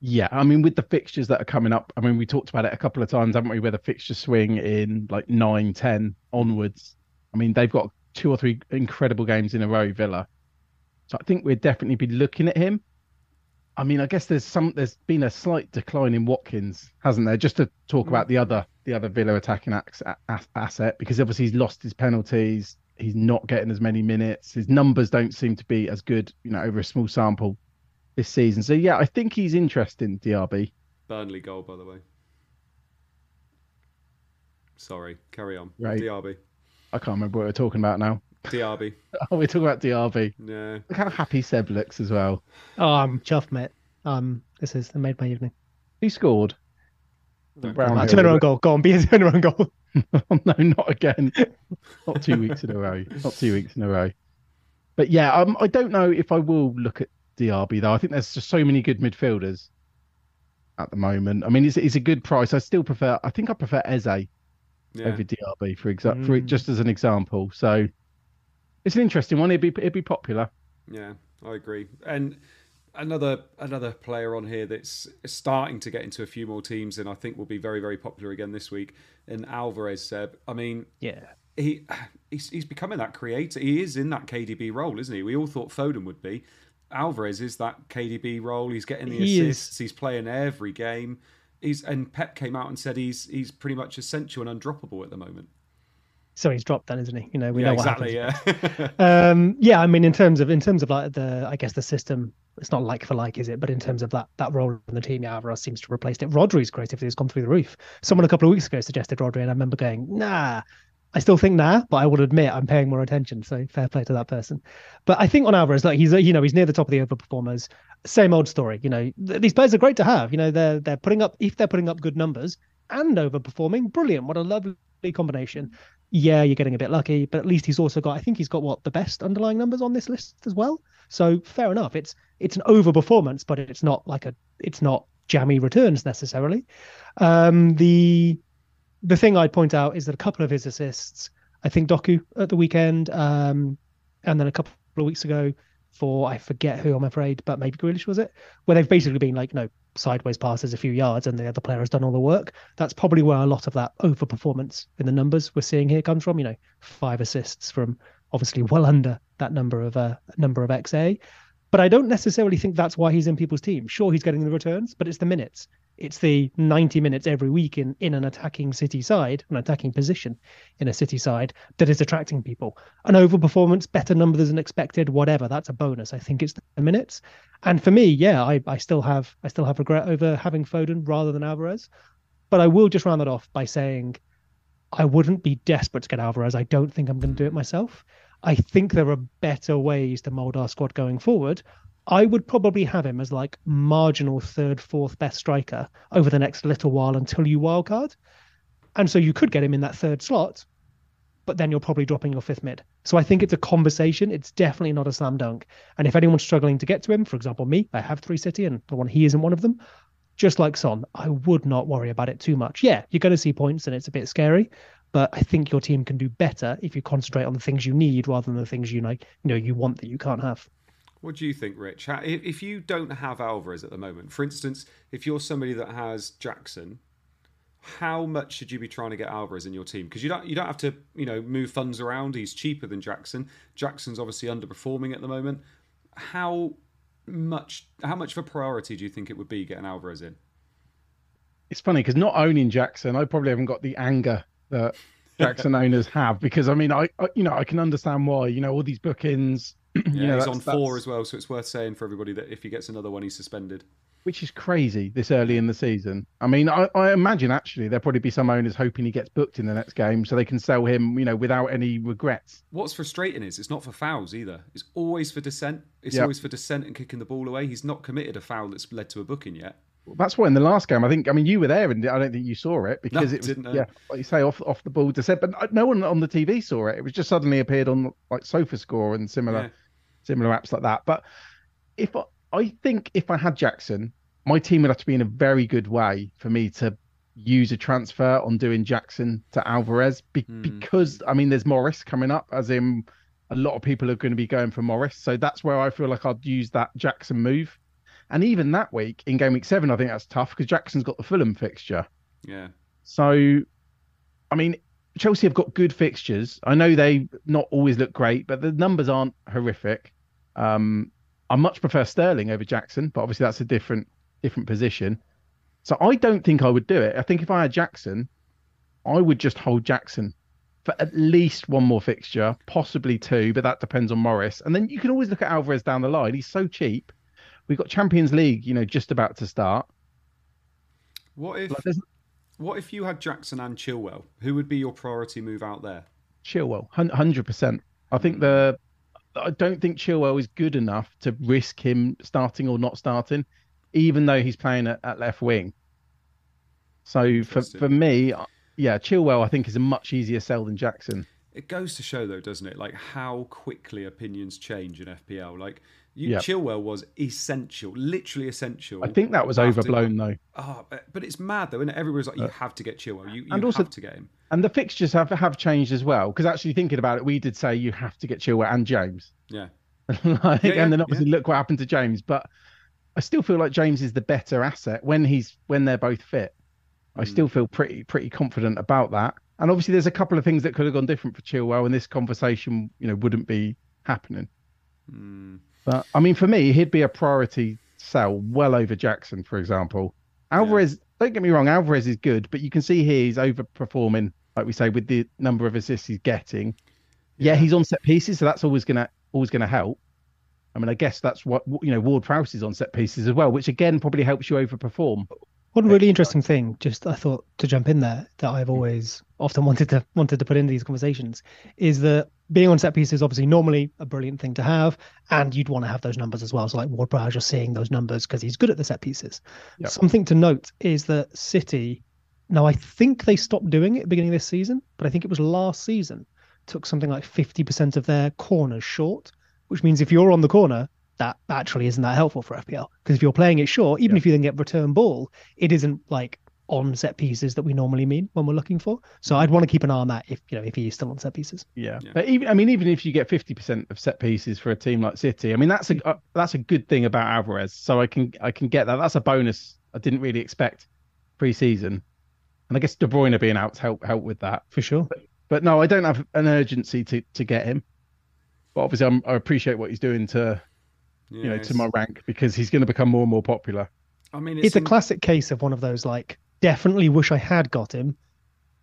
Yeah, I mean, with the fixtures that are coming up, I mean, we talked about it a couple of times, haven't we? Where the fixtures swing in like 9, 10 onwards. I mean, they've got two or three incredible games in a row, Villa. So I think we'd definitely be looking at him. I mean, I guess there's some, there's been a slight decline in Watkins, hasn't there? Just to talk about the other, the other Villa attacking asset, because obviously he's lost his penalties. He's not getting as many minutes. His numbers don't seem to be as good, you know, over a small sample this season. So yeah, I think he's interesting, Diaby. Burnley goal, by the way. Sorry, carry on. Right. Diaby. I can't remember what we're talking about now. Diaby. [LAUGHS] oh, we're talking about Diaby. Yeah. Look how happy Seb looks as well. Oh, I'm chuffed, mate. Um, this is the made my evening. Who scored? The Brown uh, turn around goal. Go on, be a turn around goal. [LAUGHS] no, not again. not two weeks in a row. Not two weeks in a row. But yeah, um, I don't know if I will look at Diaby though. I think there's just so many good midfielders at the moment. I mean, it's, it's a good price. I still prefer. I think I prefer Eze yeah. over Diaby for example, mm. for just as an example. So it's an interesting one. It'd be it'd be popular. Yeah, I agree. And another another player on here that's starting to get into a few more teams, and I think will be very very popular again this week. And Alvarez, Seb. I mean, yeah, he he's, he's becoming that creator. He is in that KDB role, isn't he? We all thought Foden would be. Alvarez is that KDB role. He's getting the he assists. Is. He's playing every game. He's and Pep came out and said he's he's pretty much essential and undroppable at the moment. So he's dropped then, isn't he? You know, we yeah, know exactly. Yeah. [LAUGHS] um, yeah. I mean, in terms of in terms of like the, I guess the system, it's not like for like, is it? But in terms of that that role in the team, yeah, Alvarez seems to replace it. Rodri's creativity has gone through the roof. Someone a couple of weeks ago suggested Rodri, and I remember going, nah, I still think nah, but I will admit I'm paying more attention. So fair play to that person. But I think on Alvarez, like he's you know he's near the top of the overperformers. Same old story. You know th- these players are great to have. You know they're they're putting up if they're putting up good numbers and overperforming, brilliant. What a lovely combination. Yeah, you're getting a bit lucky, but at least he's also got I think he's got what the best underlying numbers on this list as well. So fair enough. It's it's an overperformance, but it's not like a it's not jammy returns necessarily. Um, the the thing I'd point out is that a couple of his assists, I think Doku at the weekend, um, and then a couple of weeks ago for I forget who I'm afraid, but maybe Grealish was it, where they've basically been like, know, sideways passes a few yards and the other player has done all the work. That's probably where a lot of that overperformance in the numbers we're seeing here comes from. You know, five assists from obviously well under that number of uh, number of XA. But I don't necessarily think that's why he's in people's team. Sure, he's getting the returns, but it's the minutes it's the 90 minutes every week in, in an attacking city side, an attacking position in a city side that is attracting people. An overperformance, better number than expected, whatever. That's a bonus. I think it's the minutes. And for me, yeah, I, I still have I still have regret over having Foden rather than Alvarez. But I will just round that off by saying I wouldn't be desperate to get Alvarez. I don't think I'm going to do it myself. I think there are better ways to mold our squad going forward I would probably have him as like marginal third, fourth best striker over the next little while until you wildcard. And so you could get him in that third slot, but then you're probably dropping your fifth mid. So I think it's a conversation. It's definitely not a slam dunk. And if anyone's struggling to get to him, for example, me, I have three City and the one he isn't one of them. Just like Son, I would not worry about it too much. Yeah, you're going to see points and it's a bit scary, but I think your team can do better if you concentrate on the things you need rather than the things you like, you know, you want that you can't have. What do you think, Rich? If you don't have Alvarez at the moment, for instance, if you're somebody that has Jackson how much should you be trying to get Alvarez in your team? Because you don't you don't have to you know move funds around. He's cheaper than Jackson. Jackson's obviously underperforming at the moment. How much how much of a priority do you think it would be getting Alvarez in? It's funny because not owning Jackson, I probably haven't got the anger that Jackson [LAUGHS] owners have because I mean I, I, you know I can understand why you know all these bookings. [CLEARS THROAT] yeah, he's on four as well, so it's worth saying for everybody that if he gets another one, he's suspended which is crazy this early in the season. I mean, I, I, imagine actually there'll probably be some owners hoping he gets booked in the next game so they can sell him, you know, without any regrets. What's frustrating is it's not for fouls either. It's always for dissent. It's yep. always for dissent and kicking the ball away. He's not committed a foul that's led to a booking yet. That's why in the last game, I think. I mean, you were there, and I don't think you saw it because no, it was yeah, like you say, off off the ball dissent. But no one on the TV saw it. It was just suddenly appeared on like SofaScore and similar yeah. Similar apps like that. But if I, I think if I had Jackson, my team would have to be in a very good way for me to use a transfer on doing Jackson to Alvarez be- mm. because I mean there's Morris coming up as in a lot of people are going to be going for Morris. So that's where I feel like I'd use that Jackson move. And even that week in game week 7 I think that's tough because Jackson's got the Fulham fixture. Yeah. So I mean Chelsea have got good fixtures. I know they not always look great but the numbers aren't horrific um I much prefer Sterling over Jackson but obviously that's a different different position. So I don't think I would do it. I think if I had Jackson, I would just hold Jackson for at least one more fixture, possibly two, but that depends on Morris. And then you can always look at Alvarez down the line. He's so cheap. We've got Champions League, you know, just about to start. What if like what if you had Jackson and Chilwell? Who would be your priority move out there? Chilwell, hundred percent. I think the I don't think Chilwell is good enough to risk him starting or not starting even though he's playing at, at left wing. So for for me, uh, yeah, Chilwell I think is a much easier sell than Jackson. It goes to show though, doesn't it? Like how quickly opinions change in FPL. Like you, yep. Chilwell was essential, literally essential. I think that was overblown though. Oh, but it's mad though, and everybody's like, you uh, have to get Chilwell. You, you and also, have to get him. And the fixtures have have changed as well. Because actually thinking about it, we did say you have to get Chilwell and James. Yeah. [LAUGHS] like, yeah, yeah, and then obviously yeah. look what happened to James. But I still feel like James is the better asset when he's when they're both fit. I mm. still feel pretty pretty confident about that. And obviously, there's a couple of things that could have gone different for Chilwell, and this conversation, you know, wouldn't be happening. Mm. But I mean, for me, he'd be a priority sell well over Jackson, for example. Alvarez, yeah. don't get me wrong, Alvarez is good, but you can see here he's overperforming, like we say, with the number of assists he's getting. Yeah, yeah he's on set pieces, so that's always gonna always gonna help. I mean, I guess that's what you know. Ward Prowse is on set pieces as well, which again probably helps you overperform. One really interesting thing, just I thought to jump in there, that I've hmm. always often wanted to wanted to put into these conversations, is that being on set pieces is obviously normally a brilliant thing to have, and you'd want to have those numbers as well. So like Ward Prowse, you're seeing those numbers because he's good at the set pieces. Yep. Something to note is that City, now I think they stopped doing it at the beginning of this season, but I think it was last season, took something like 50% of their corners short which means if you're on the corner, that actually isn't that helpful for FPL. Because if you're playing it short, even yeah. if you then get return ball, it isn't like on set pieces that we normally mean when we're looking for. So I'd want to keep an eye on that if you know if he is still on set pieces. Yeah, yeah. but even I mean even if you get fifty percent of set pieces for a team like City, I mean that's a uh, that's a good thing about Alvarez. So I can I can get that. That's a bonus I didn't really expect pre-season, and I guess De Bruyne being out help help with that for sure. But, but no, I don't have an urgency to to get him. But obviously, I'm, i appreciate what he's doing to, you know, to my rank because he's going to become more and more popular. I mean, it's, it's a classic case of one of those like definitely wish I had got him,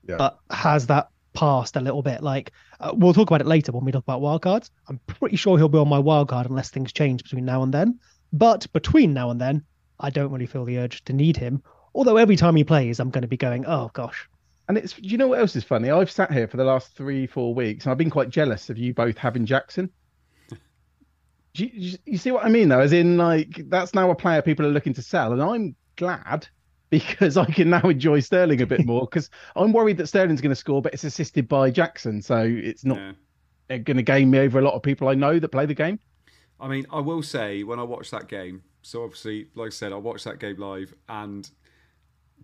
yeah. but has that passed a little bit. Like uh, we'll talk about it later when we talk about wildcards. I'm pretty sure he'll be on my wildcard unless things change between now and then. But between now and then, I don't really feel the urge to need him. Although every time he plays, I'm going to be going, oh gosh, and it's, you know what else is funny? I've sat here for the last three, four weeks, and I've been quite jealous of you both having Jackson. [LAUGHS] you, you, see what I mean, though? As in, like, that's now a player people are looking to sell, and I'm glad because I can now enjoy Sterling a bit more. Because I'm worried that Sterling's going to score, but it's assisted by Jackson, so it's not yeah. Uh, going to gain me over a lot of people I know that play the game. I mean, I will say when I watched that game, so obviously, like I said, I watched that game live, and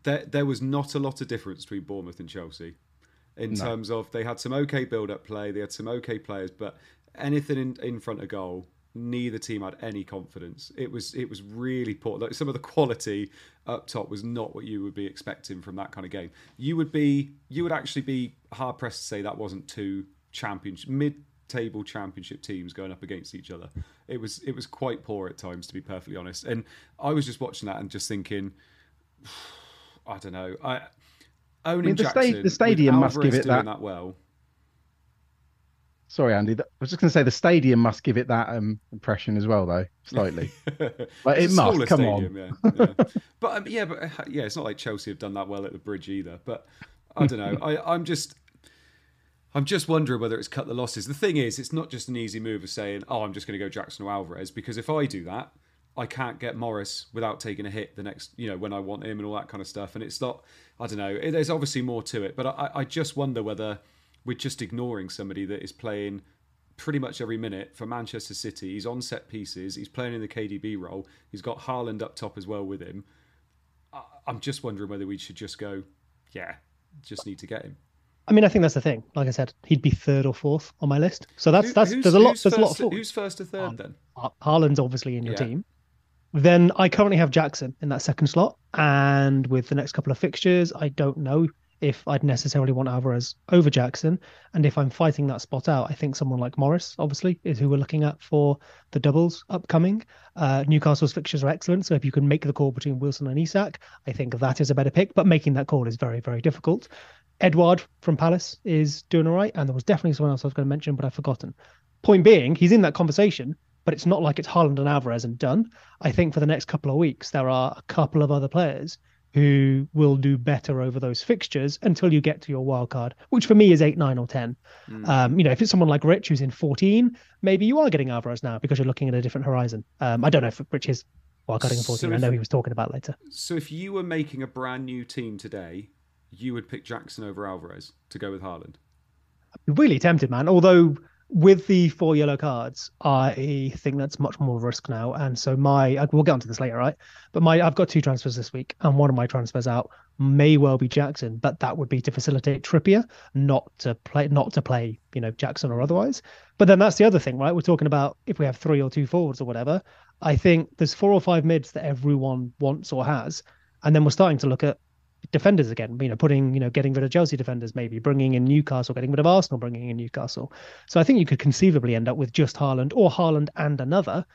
there there was not a lot of difference between Bournemouth and Chelsea in no. terms of they had some okay build up play, they had some okay players, but anything in, in front of goal neither team had any confidence. It was it was really poor. Like some of the quality up top was not what you would be expecting from that kind of game. You would be you would actually be hard pressed to say that wasn't two championship mid table championship teams going up against each other. It was it was quite poor at times to be perfectly honest. And I was just watching that and just thinking [SIGHS] I don't know. I owning I mean, the, sta- the stadium must give it that. that well Sorry, Andy. I was just going to say the stadium must give it that um, impression as well, though, slightly. [LAUGHS] but it must. Come stadium, on. Yeah, yeah. but um, yeah, but uh, yeah, it's not like Chelsea have done that well at the bridge either. But I don't know. I, I'm just. I'm just wondering whether it's cut the losses. The thing is, it's not just an easy move of saying, "Oh, I'm just going to go Jackson or Alvarez," because if I do that, I can't get Morris without taking a hit the next, you know, when I want him and all that kind of stuff. And it's not, I don't know. It, there's obviously more to it, but I, I just wonder whether we're just ignoring somebody that is playing pretty much every minute for Manchester City. He's on set pieces. He's playing in the KDB role. He's got Haaland up top as well with him. I'm just wondering whether we should just go, yeah, just need to get him. I mean, I think that's the thing. Like I said, he'd be third or fourth on my list. So that's Who, that's there's a lot. There's a lot of who's first or third then? Uh, Haaland's obviously in your yeah. team. Then I currently have Jackson in that second slot, and with the next couple of fixtures, I don't know if I'd necessarily want Alvarez over Jackson. And if I'm fighting that spot out, I think someone like Morris, obviously, is who we're looking at for the doubles upcoming. Uh, Newcastle's fixtures are excellent. So if you can make the call between Wilson and Isak, I think that is a better pick. But making that call is very, very difficult. Edouard from Palace is doing all right. And there was definitely someone else I was going to mention, but I've forgotten. Point being, he's in that conversation, but it's not like it's Haaland and Alvarez and done. I think for the next couple of weeks, there are a couple of other players who will do better over those fixtures until you get to your wild card, which for me is eight, nine, or ten. Mm. Um, you know, if it's someone like Rich who's in fourteen, maybe you are getting Alvarez now because you're looking at a different horizon. Um, I don't know if Rich is wildcarding in fourteen. So if, I know he was talking about later. So if you were making a brand new team today, you would pick Jackson over Alvarez to go with Haaland. I'd be really tempted, man. Although with the four yellow cards, I think that's much more risk now. And so my, uh, we'll get onto this later, right? But my, I've got two transfers this week, and one of my transfers out may well be Jackson, but that would be to facilitate Trippier, not to play, not to play, you know, Jackson or otherwise. But then that's the other thing, right? We're talking about if we have three or two forwards or whatever. I think there's four or five mids that everyone wants or has, and then we're starting to look at defenders again. You know, putting you know getting rid of Chelsea defenders, maybe bringing in Newcastle, getting rid of Arsenal, bringing in Newcastle. So I think you could conceivably end up with just Haaland or Haaland and another,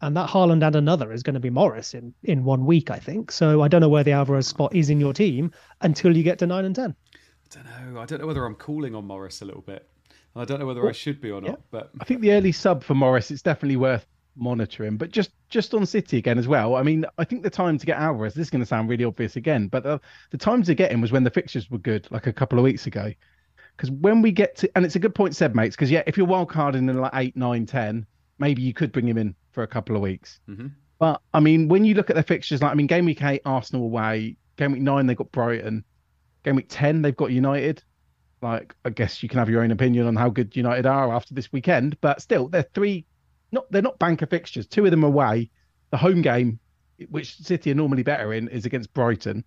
and that Haaland and another is going to be Morris in in one week, I think. So I don't know where the Alvarez spot is in your team until you get to nine and ten. I don't know. I don't know whether I'm calling on Morris a little bit. I don't know whether well, I should be or not. Yeah. But I think the early sub for Morris, it's definitely worth monitoring. But just just on City again as well. I mean, I think the time to get Alvarez. This is going to sound really obvious again, but the, the time to get him was when the fixtures were good, like a couple of weeks ago. Because when we get to, and it's a good point, said, mates. Because yeah, if you're wild carding in like eight, nine, ten, maybe you could bring him in for a couple of weeks. Mm-hmm. But I mean, when you look at the fixtures, like I mean, game week eight, Arsenal away. Game week nine, they got Brighton. Game week ten, they've got United. Like, I guess you can have your own opinion on how good United are after this weekend, but still, they're three not they're not banker fixtures. Two of them away. The home game, which City are normally better in, is against Brighton,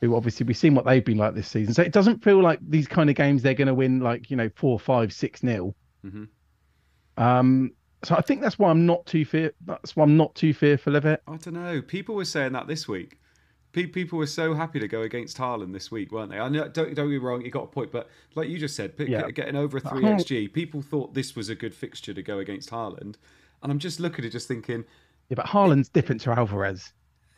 who obviously we've seen what they've been like this season. So it doesn't feel like these kind of games they're going to win like you know four, five, six nil. Mm-hmm. Um, so I think that's why I'm not too fear. That's why I'm not too fearful of it. I don't know. People were saying that this week. People were so happy to go against Haaland this week, weren't they? I know, don't, don't get me wrong, he got a point, but like you just said, yeah. getting over a 3 XG, people thought this was a good fixture to go against Haaland. And I'm just looking at it, just thinking. Yeah, but Haaland's different to Alvarez.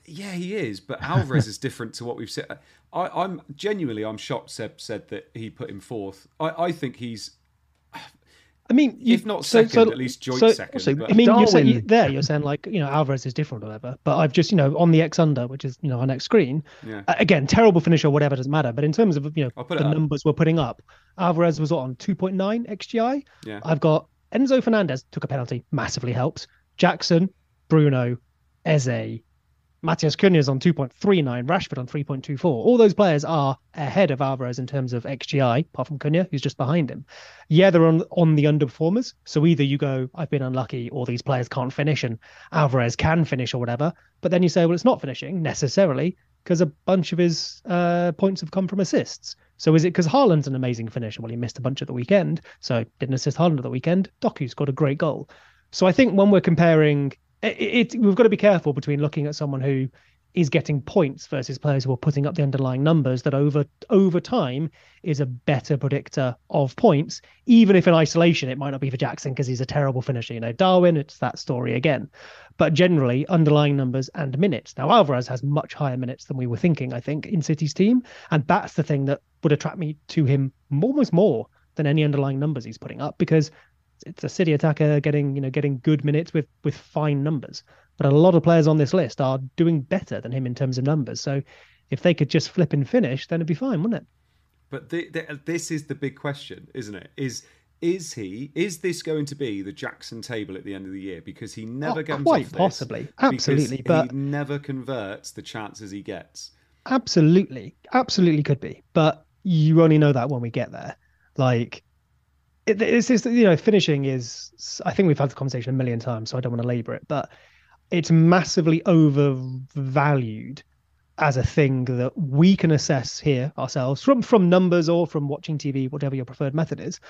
Yeah, he is, but Alvarez is different to what we've said. I, am genuinely, I'm shocked. Seb said that he put him fourth. I, I think he's I mean, you, if not second, so, so, at least joint so, second. So, I mean, Darwin... you're saying there, you're saying like you know Alvarez is different or whatever. But I've just you know on the X under, which is you know our next screen. Yeah. Uh, again, terrible finish or whatever doesn't matter. But in terms of you know the numbers we're putting up, Alvarez was on 2.9 xGI. Yeah. I've got Enzo Fernandez took a penalty, massively helps. Jackson, Bruno, Eze, Matheus is on 2.39, Rashford on 3.24. All those players are ahead of Alvarez in terms of XGI, apart from Cunha, who's just behind him. Yeah, they're on on the underperformers. So either you go, I've been unlucky, or these players can't finish, and Alvarez can finish or whatever. But then you say, well, it's not finishing necessarily because a bunch of his uh, points have come from assists. So is it because Haaland's an amazing finisher? Well, he missed a bunch at the weekend, so didn't assist Haaland at the weekend. Doku's got a great goal. So I think when we're comparing it, it, we've got to be careful between looking at someone who is getting points versus players who are putting up the underlying numbers that over over time is a better predictor of points even if in isolation it might not be for Jackson because he's a terrible finisher you know Darwin it's that story again. But generally underlying numbers and minutes. Now Alvarez has much higher minutes than we were thinking I think in City's team and that's the thing that would attract me to him almost more than any underlying numbers he's putting up because it's a City attacker getting you know getting good minutes with with fine numbers. But a lot of players on this list are doing better than him in terms of numbers. So if they could just flip and finish, then it'd be fine, wouldn't it? But the, the, this is the big question, isn't it? Is is he is this going to be the Jackson table at the end of the year? Because he never oh, quite possibly, absolutely, but he never converts the chances he gets. Absolutely, absolutely could be, but you only know that when we get there. Like it, it's you know finishing is I think we've had the conversation a million times, so I don't want to labour it, but it's massively overvalued as a thing that we can assess here ourselves from from numbers or from watching TV, whatever your preferred method is,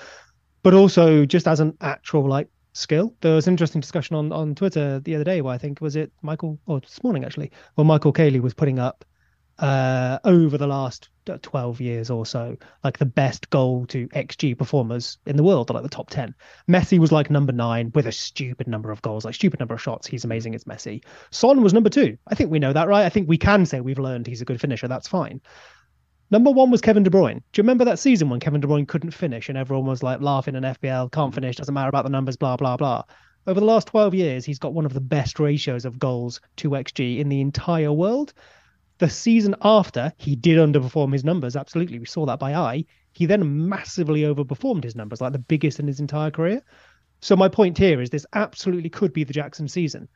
but also just as an actual like skill. There was an interesting discussion on on Twitter the other day where I think was it Michael or this morning actually, where Michael Caley was putting up uh, over the last 12 years or so, like the best goal to XG performers in the world, like the top 10. Messi was like number nine with a stupid number of goals, like stupid number of shots. He's amazing as Messi. Son was number two. I think we know that, right? I think we can say we've learned he's a good finisher. That's fine. Number one was Kevin De Bruyne. Do you remember that season when Kevin De Bruyne couldn't finish and everyone was like laughing in FPL, can't finish, doesn't matter about the numbers, blah, blah, blah. Over the last 12 years, he's got one of the best ratios of goals to XG in the entire world. The season after, he did underperform his numbers. Absolutely. We saw that by eye. He then massively overperformed his numbers, like the biggest in his entire career. So, my point here is this absolutely could be the Jackson season,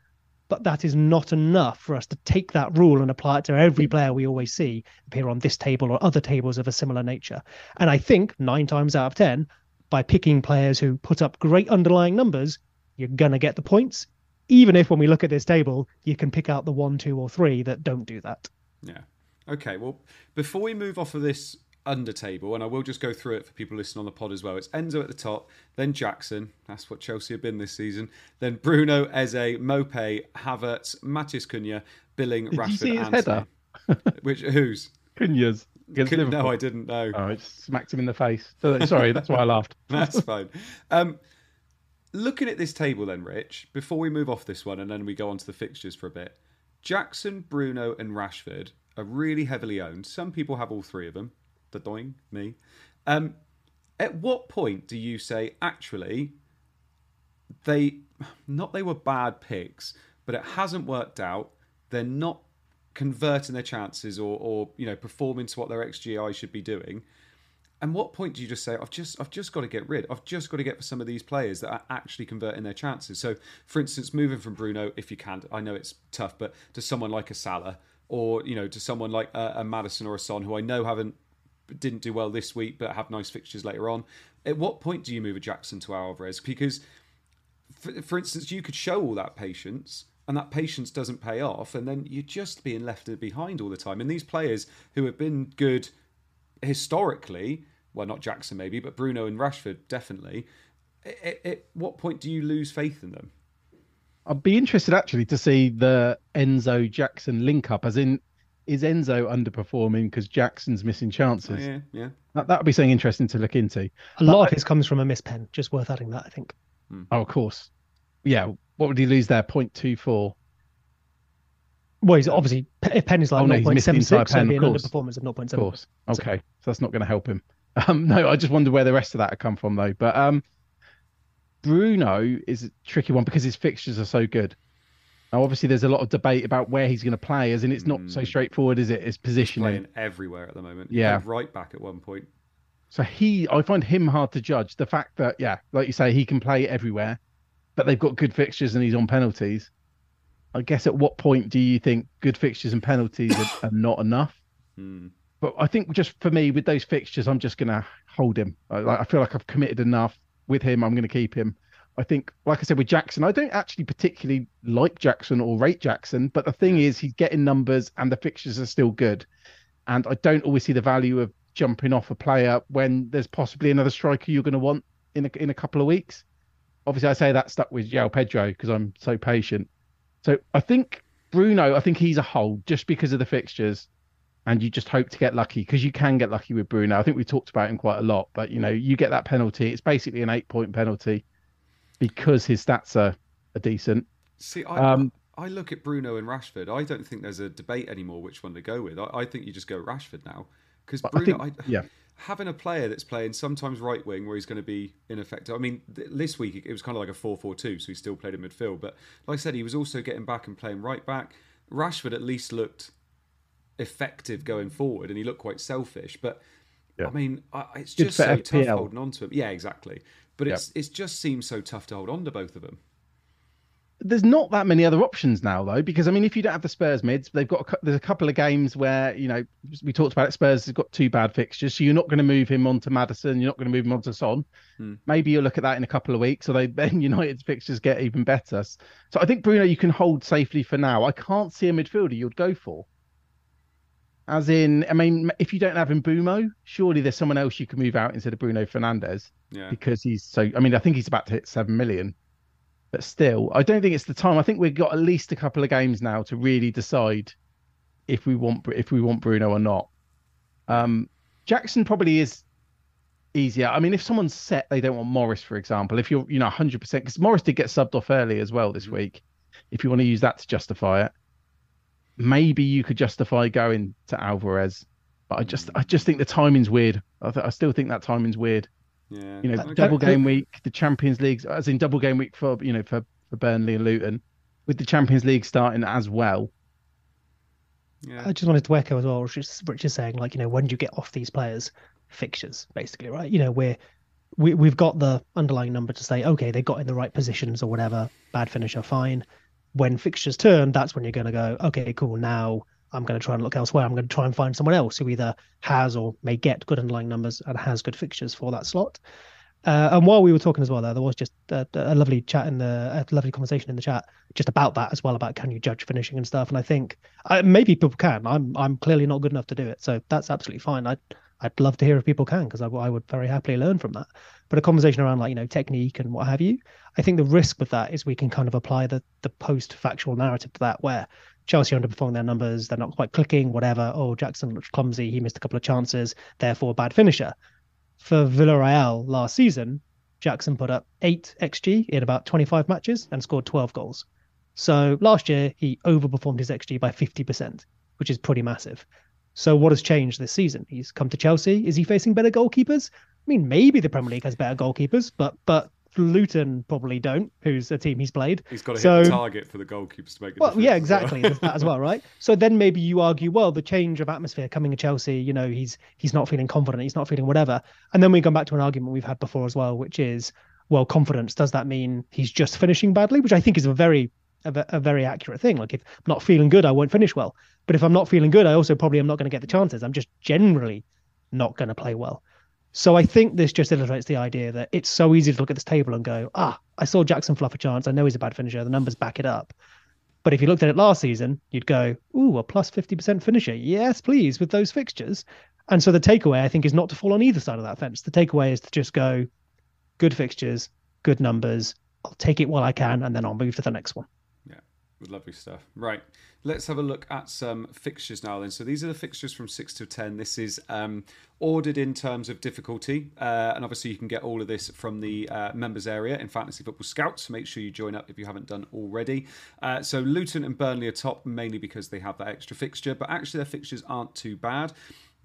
but that is not enough for us to take that rule and apply it to every player we always see appear on this table or other tables of a similar nature. And I think nine times out of 10, by picking players who put up great underlying numbers, you're going to get the points. Even if when we look at this table, you can pick out the one, two, or three that don't do that. Yeah. Okay. Well, before we move off of this under table, and I will just go through it for people listening on the pod as well. It's Enzo at the top, then Jackson. That's what Chelsea have been this season. Then Bruno, Eze, Mbeumo, Havertz, Matheus Cunha, Billing, Did Rashford, and header? Which whose? Cunha's. No, I didn't know. Oh, it smacked him in the face. Sorry, that's why I laughed. [LAUGHS] that's fine. Um, looking at this table, then, Rich, before we move off this one and then we go on to the fixtures for a bit, Jackson, Bruno, and Rashford are really heavily owned. Some people have all three of them. The doing me. Um, at what point do you say actually they not they were bad picks, but it hasn't worked out. They're not converting their chances or, or you know performing to what their XGI should be doing. And what point do you just say, I've just I've just got to get rid. I've just got to get for some of these players that are actually converting their chances. So, for instance, moving from Bruno, if you can, I know it's tough, but to someone like a Salah, or you know, to someone like a, a Maddison or a Son, who I know haven't didn't do well this week, but have nice fixtures later on. At what point do you move a Jackson to Alvarez? Because, for, for instance, you could show all that patience, and that patience doesn't pay off, and then you're just being left behind all the time. And these players who have been good historically, well, not Jackson maybe, but Bruno and Rashford definitely. At, at what point do you lose faith in them? I'd be interested actually to see the Enzo Jackson link up, as in, is Enzo underperforming because Jackson's missing chances? Oh, yeah, yeah. That that would be something interesting to look into. A lot but, of his comes from a miss pen. Just worth adding that, I think. Hmm. Oh, of course. Yeah. What would he lose there? 0.24. Well, he's obviously if Pen is like oh, no, 0.76, so be an underperformance of 0.7. Of course. Okay, so, so that's not going to help him. [LAUGHS] Um, no, I just wonder where the rest of that had come from though. But um, Bruno is a tricky one because his fixtures are so good. Now, obviously, there's a lot of debate about where he's going to play, as in it's not mm. so hmm. straightforward, is it? His positioning everywhere at the moment. Yeah, right back at one point. So he, I find him hard to judge. The fact that, yeah, like you say, he can play everywhere, but they've got good fixtures and he's on penalties. I guess at what point do you think good fixtures and penalties are, [LAUGHS] are not enough? Hmm. But I think just for me, with those fixtures, I'm just going to hold him. I, I feel like I've committed enough with him. I'm going to keep him. I think, like I said, with Jackson, I don't actually particularly like Jackson or rate Jackson, but the thing is, he's getting numbers and the fixtures are still good. And I don't always see the value of jumping off a player when there's possibly another striker you're going to want in a, in a couple of weeks. Obviously, I say that stuck with João Pedro because I'm so patient. So I think Bruno, I think he's a hold just because of the fixtures. And you just hope to get lucky because you can get lucky with Bruno. I think we talked about him quite a lot, but you know, you get that penalty. It's basically an eight point penalty because his stats are, are decent. See, I, um, I look at Bruno and Rashford. I don't think there's a debate anymore which one to go with. I, I think you just go Rashford now because Bruno, I think, I, yeah. Having a player that's playing sometimes right wing where he's going to be ineffective. I mean, this week it was kind of like a 4 4 2, so he still played in midfield. But like I said, he was also getting back and playing right back. Rashford at least looked effective going forward and he looked quite selfish. But yeah. I mean, it's just so FPL. tough holding on to him. Yeah, exactly. But it's it just seems so tough to hold on to both of them there's not that many other options now though because i mean if you don't have the spurs mids they've got a, there's a couple of games where you know we talked about it spurs has got two bad fixtures so you're not going to move him on to Maddison you're not going to move him onto son. Hmm. maybe you'll look at that in a couple of weeks so they [LAUGHS] then united's fixtures get even better. So i think bruno you can hold safely for now. I can't see a midfielder you'd go for. As in i mean if you don't have Mbeumo surely there's someone else you can move out instead of bruno Fernandes yeah. because he's so i mean i think he's about to hit 7 million but still, I don't think it's the time. I think we've got at least a couple of games now to really decide if we want if we want Bruno or not. Um, Jackson probably is easier. I mean, if someone's set, they don't want Morris, for example. If you're, you know, 100%, because Morris did get subbed off early as well this mm-hmm. week. If you want to use that to justify it, maybe you could justify going to Alvarez. But I just, I just think the timing's weird. I, th- I still think that timing's weird. Yeah. You know, okay. double game week, the Champions League, as in double game week for you know for, for Burnley and Luton, with the Champions League starting as well. Yeah. I just wanted to echo as well, which is, is saying like you know when do you get off these players fixtures basically right? You know we're we we've got the underlying number to say okay they got in the right positions or whatever, bad finisher fine. When fixtures turn, that's when you're going to go okay cool now I'm going to try and look elsewhere. I'm going to try and find someone else who either has or may get good underlying numbers and has good fixtures for that slot. Uh, and while we were talking as well, there, there was just a, a, lovely chat in the a lovely conversation in the chat just about that as well about can you judge finishing and stuff. And I think uh, maybe people can. I'm I'm clearly not good enough to do it, so that's absolutely fine. I I'd love to hear if people can because I, I, would very happily learn from that. But a conversation around like you know technique and what have you, I think the risk with that is we can kind of apply the the post factual narrative to that where Chelsea underperforming their numbers. They're not quite clicking, whatever. Oh, Jackson looked clumsy. He missed a couple of chances, therefore, a bad finisher. For Villarreal last season, Jackson put up 8 XG in about 25 matches and scored 12 goals. So last year, he overperformed his XG by 50%, which is pretty massive. So what has changed this season? He's come to Chelsea. Is he facing better goalkeepers? I mean, maybe the Premier League has better goalkeepers, but but Luton probably don't, who's a team he's played. He's got to so, hit the target for the goalkeepers to make it. Well, yeah, exactly. Well. That as well, right? [LAUGHS] So then maybe you argue, well, the change of atmosphere coming to Chelsea, you know, he's he's not feeling confident, he's not feeling whatever. And then we come back to an argument we've had before as well, which is, well, confidence, does that mean he's just finishing badly? Which I think is a very a, a very accurate thing. Like if I'm not feeling good, I won't finish well. But if I'm not feeling good, I also probably am not going to get the chances. I'm just generally not going to play well. So I think this just illustrates the idea that it's so easy to look at this table and go, ah, I saw Jackson fluff a chance. I know he's a bad finisher. The numbers back it up. But if you looked at it last season, you'd go, ooh, a plus 50% finisher. Yes, please, with those fixtures. And so the takeaway, I think, is not to fall on either side of that fence. The takeaway is to just go, good fixtures, good numbers. I'll take it while I can, and then I'll move to the next one. Yeah, lovely stuff. Right. Let's have a look at some fixtures now then. So these are the fixtures from 6 to 10. This is um, ordered in terms of difficulty. Uh, and obviously you can get all of this from the uh, members area in Fantasy Football Scouts. So make sure you join up if you haven't done already. Uh, so Luton and Burnley are top mainly because they have that extra fixture. But actually their fixtures aren't too bad.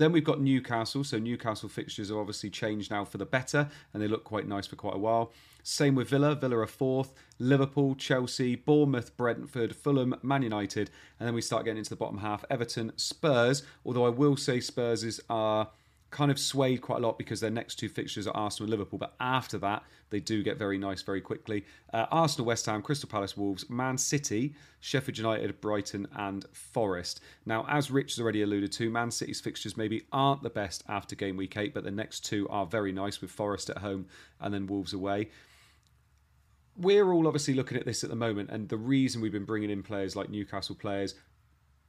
Then we've got Newcastle. So Newcastle fixtures are obviously changed now for the better, and they look quite nice for quite a while. Same with Villa. Villa are fourth. Liverpool, Chelsea, Bournemouth, Brentford, Fulham, Man United, and then we start getting into the bottom half. Everton, Spurs. Although I will say Spurs are kind of swayed quite a lot because their next two fixtures are Arsenal and Liverpool. But after that, they do get very nice very quickly. Uh, Arsenal, West Ham, Crystal Palace, Wolves, Man City, Sheffield United, Brighton, and Forest. Now, as Rich has already alluded to, Man City's fixtures maybe aren't the best after game week eight, but the next two are very nice with Forest at home and then Wolves away we're all obviously looking at this at the moment, and the reason we've been bringing in players like Newcastle players,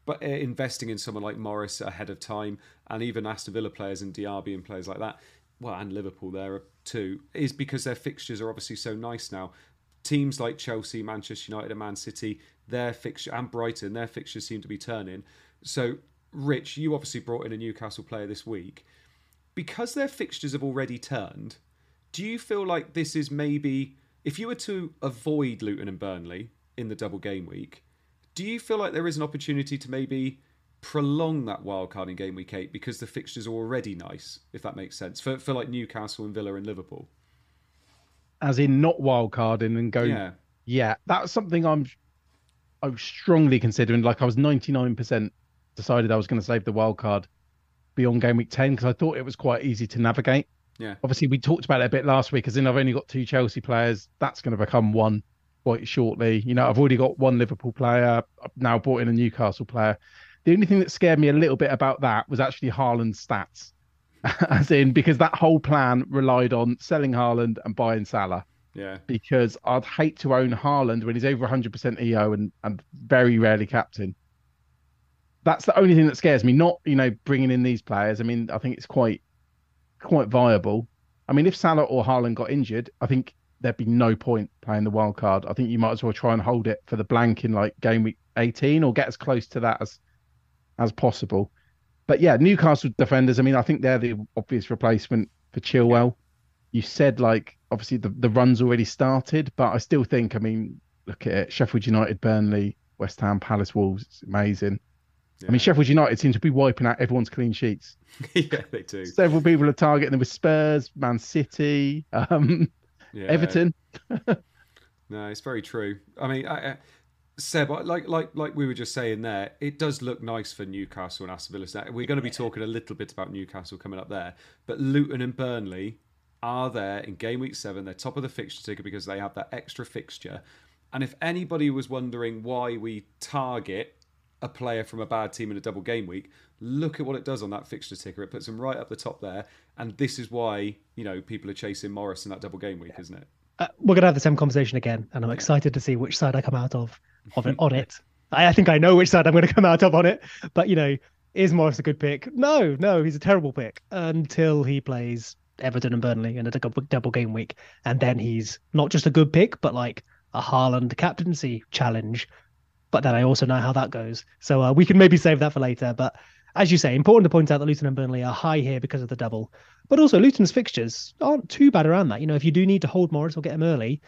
but uh, investing in someone like Morris ahead of time, and even Aston Villa players and Diaby and players like that, well, and Liverpool there too, is because their fixtures are obviously so nice now. Teams like Chelsea, Manchester United, and Man City, their fixture and Brighton, their fixtures seem to be turning. So, Rich, you obviously brought in a Newcastle player this week. Because their fixtures have already turned, do you feel like this is maybe if you were to avoid Luton and Burnley in the double game week, do you feel like there is an opportunity to maybe prolong that wild card in game week eight because the fixtures are already nice, if that makes sense, for, for like Newcastle and Villa and Liverpool? As in not wild carding and go, yeah, yeah that's something I'm I'm strongly considering. Like I was 99% decided I was going to save the wild card beyond game week 10 because I thought it was quite easy to navigate. Yeah. Obviously, we talked about it a bit last week, as in I've only got two Chelsea players. That's going to become one quite shortly. You know, I've already got one Liverpool player. I've now brought in a Newcastle player. The only thing that scared me a little bit about that was actually Haaland's stats, [LAUGHS] as in because that whole plan relied on selling Haaland and buying Salah. Yeah. Because I'd hate to own Haaland when he's over 100% EO and, and very rarely captain. That's the only thing that scares me. Not you know bringing in these players. I mean, I think it's quite quite viable. I mean, if Salah or Haaland got injured, I think there'd be no point playing the wild card. I think you might as well try and hold it for the blank in like game week 18 or get as close to that as as possible. But yeah, Newcastle defenders. I mean, I think they're the obvious replacement for Chilwell. You said like obviously the the run's already started, but I still think. I mean, look at it: Sheffield United, Burnley, West Ham, Palace, Wolves. It's amazing. Yeah. I mean, Sheffield United seem to be wiping out everyone's clean sheets. [LAUGHS] yeah, they do. Several people are targeting them with Spurs, Man City, um, yeah. Everton. no, it's very true. I mean, I, I, Seb, like like like we were just saying there, it does look nice for Newcastle and Aston Villa. We're going to be talking a little bit about Newcastle coming up there, but Luton and Burnley are there in game week seven. They're top of the fixture ticker because they have that extra fixture. And if anybody was wondering why we target a player from a bad team in a double game week, look at what it does on that fixture ticker. It puts them right up the top there, and this is why you know people are chasing Morris in that double game week, isn't it? Uh, we're gonna have the same conversation again, and I'm excited to see which side I come out of of it [LAUGHS] on it. I, I think I know which side I'm going to come out of on it, but you know, is Morris a good pick? No, no, he's a terrible pick until he plays Everton and Burnley in a double game week, and then he's not just a good pick, but like a Haaland captaincy challenge but then I also know how that goes. So uh, we can maybe save that for later. But as you say, important to point out that Luton and Burnley are high here because of the double. But also, Luton's fixtures aren't too bad around that. You know, if you do need to hold Morris or get him early,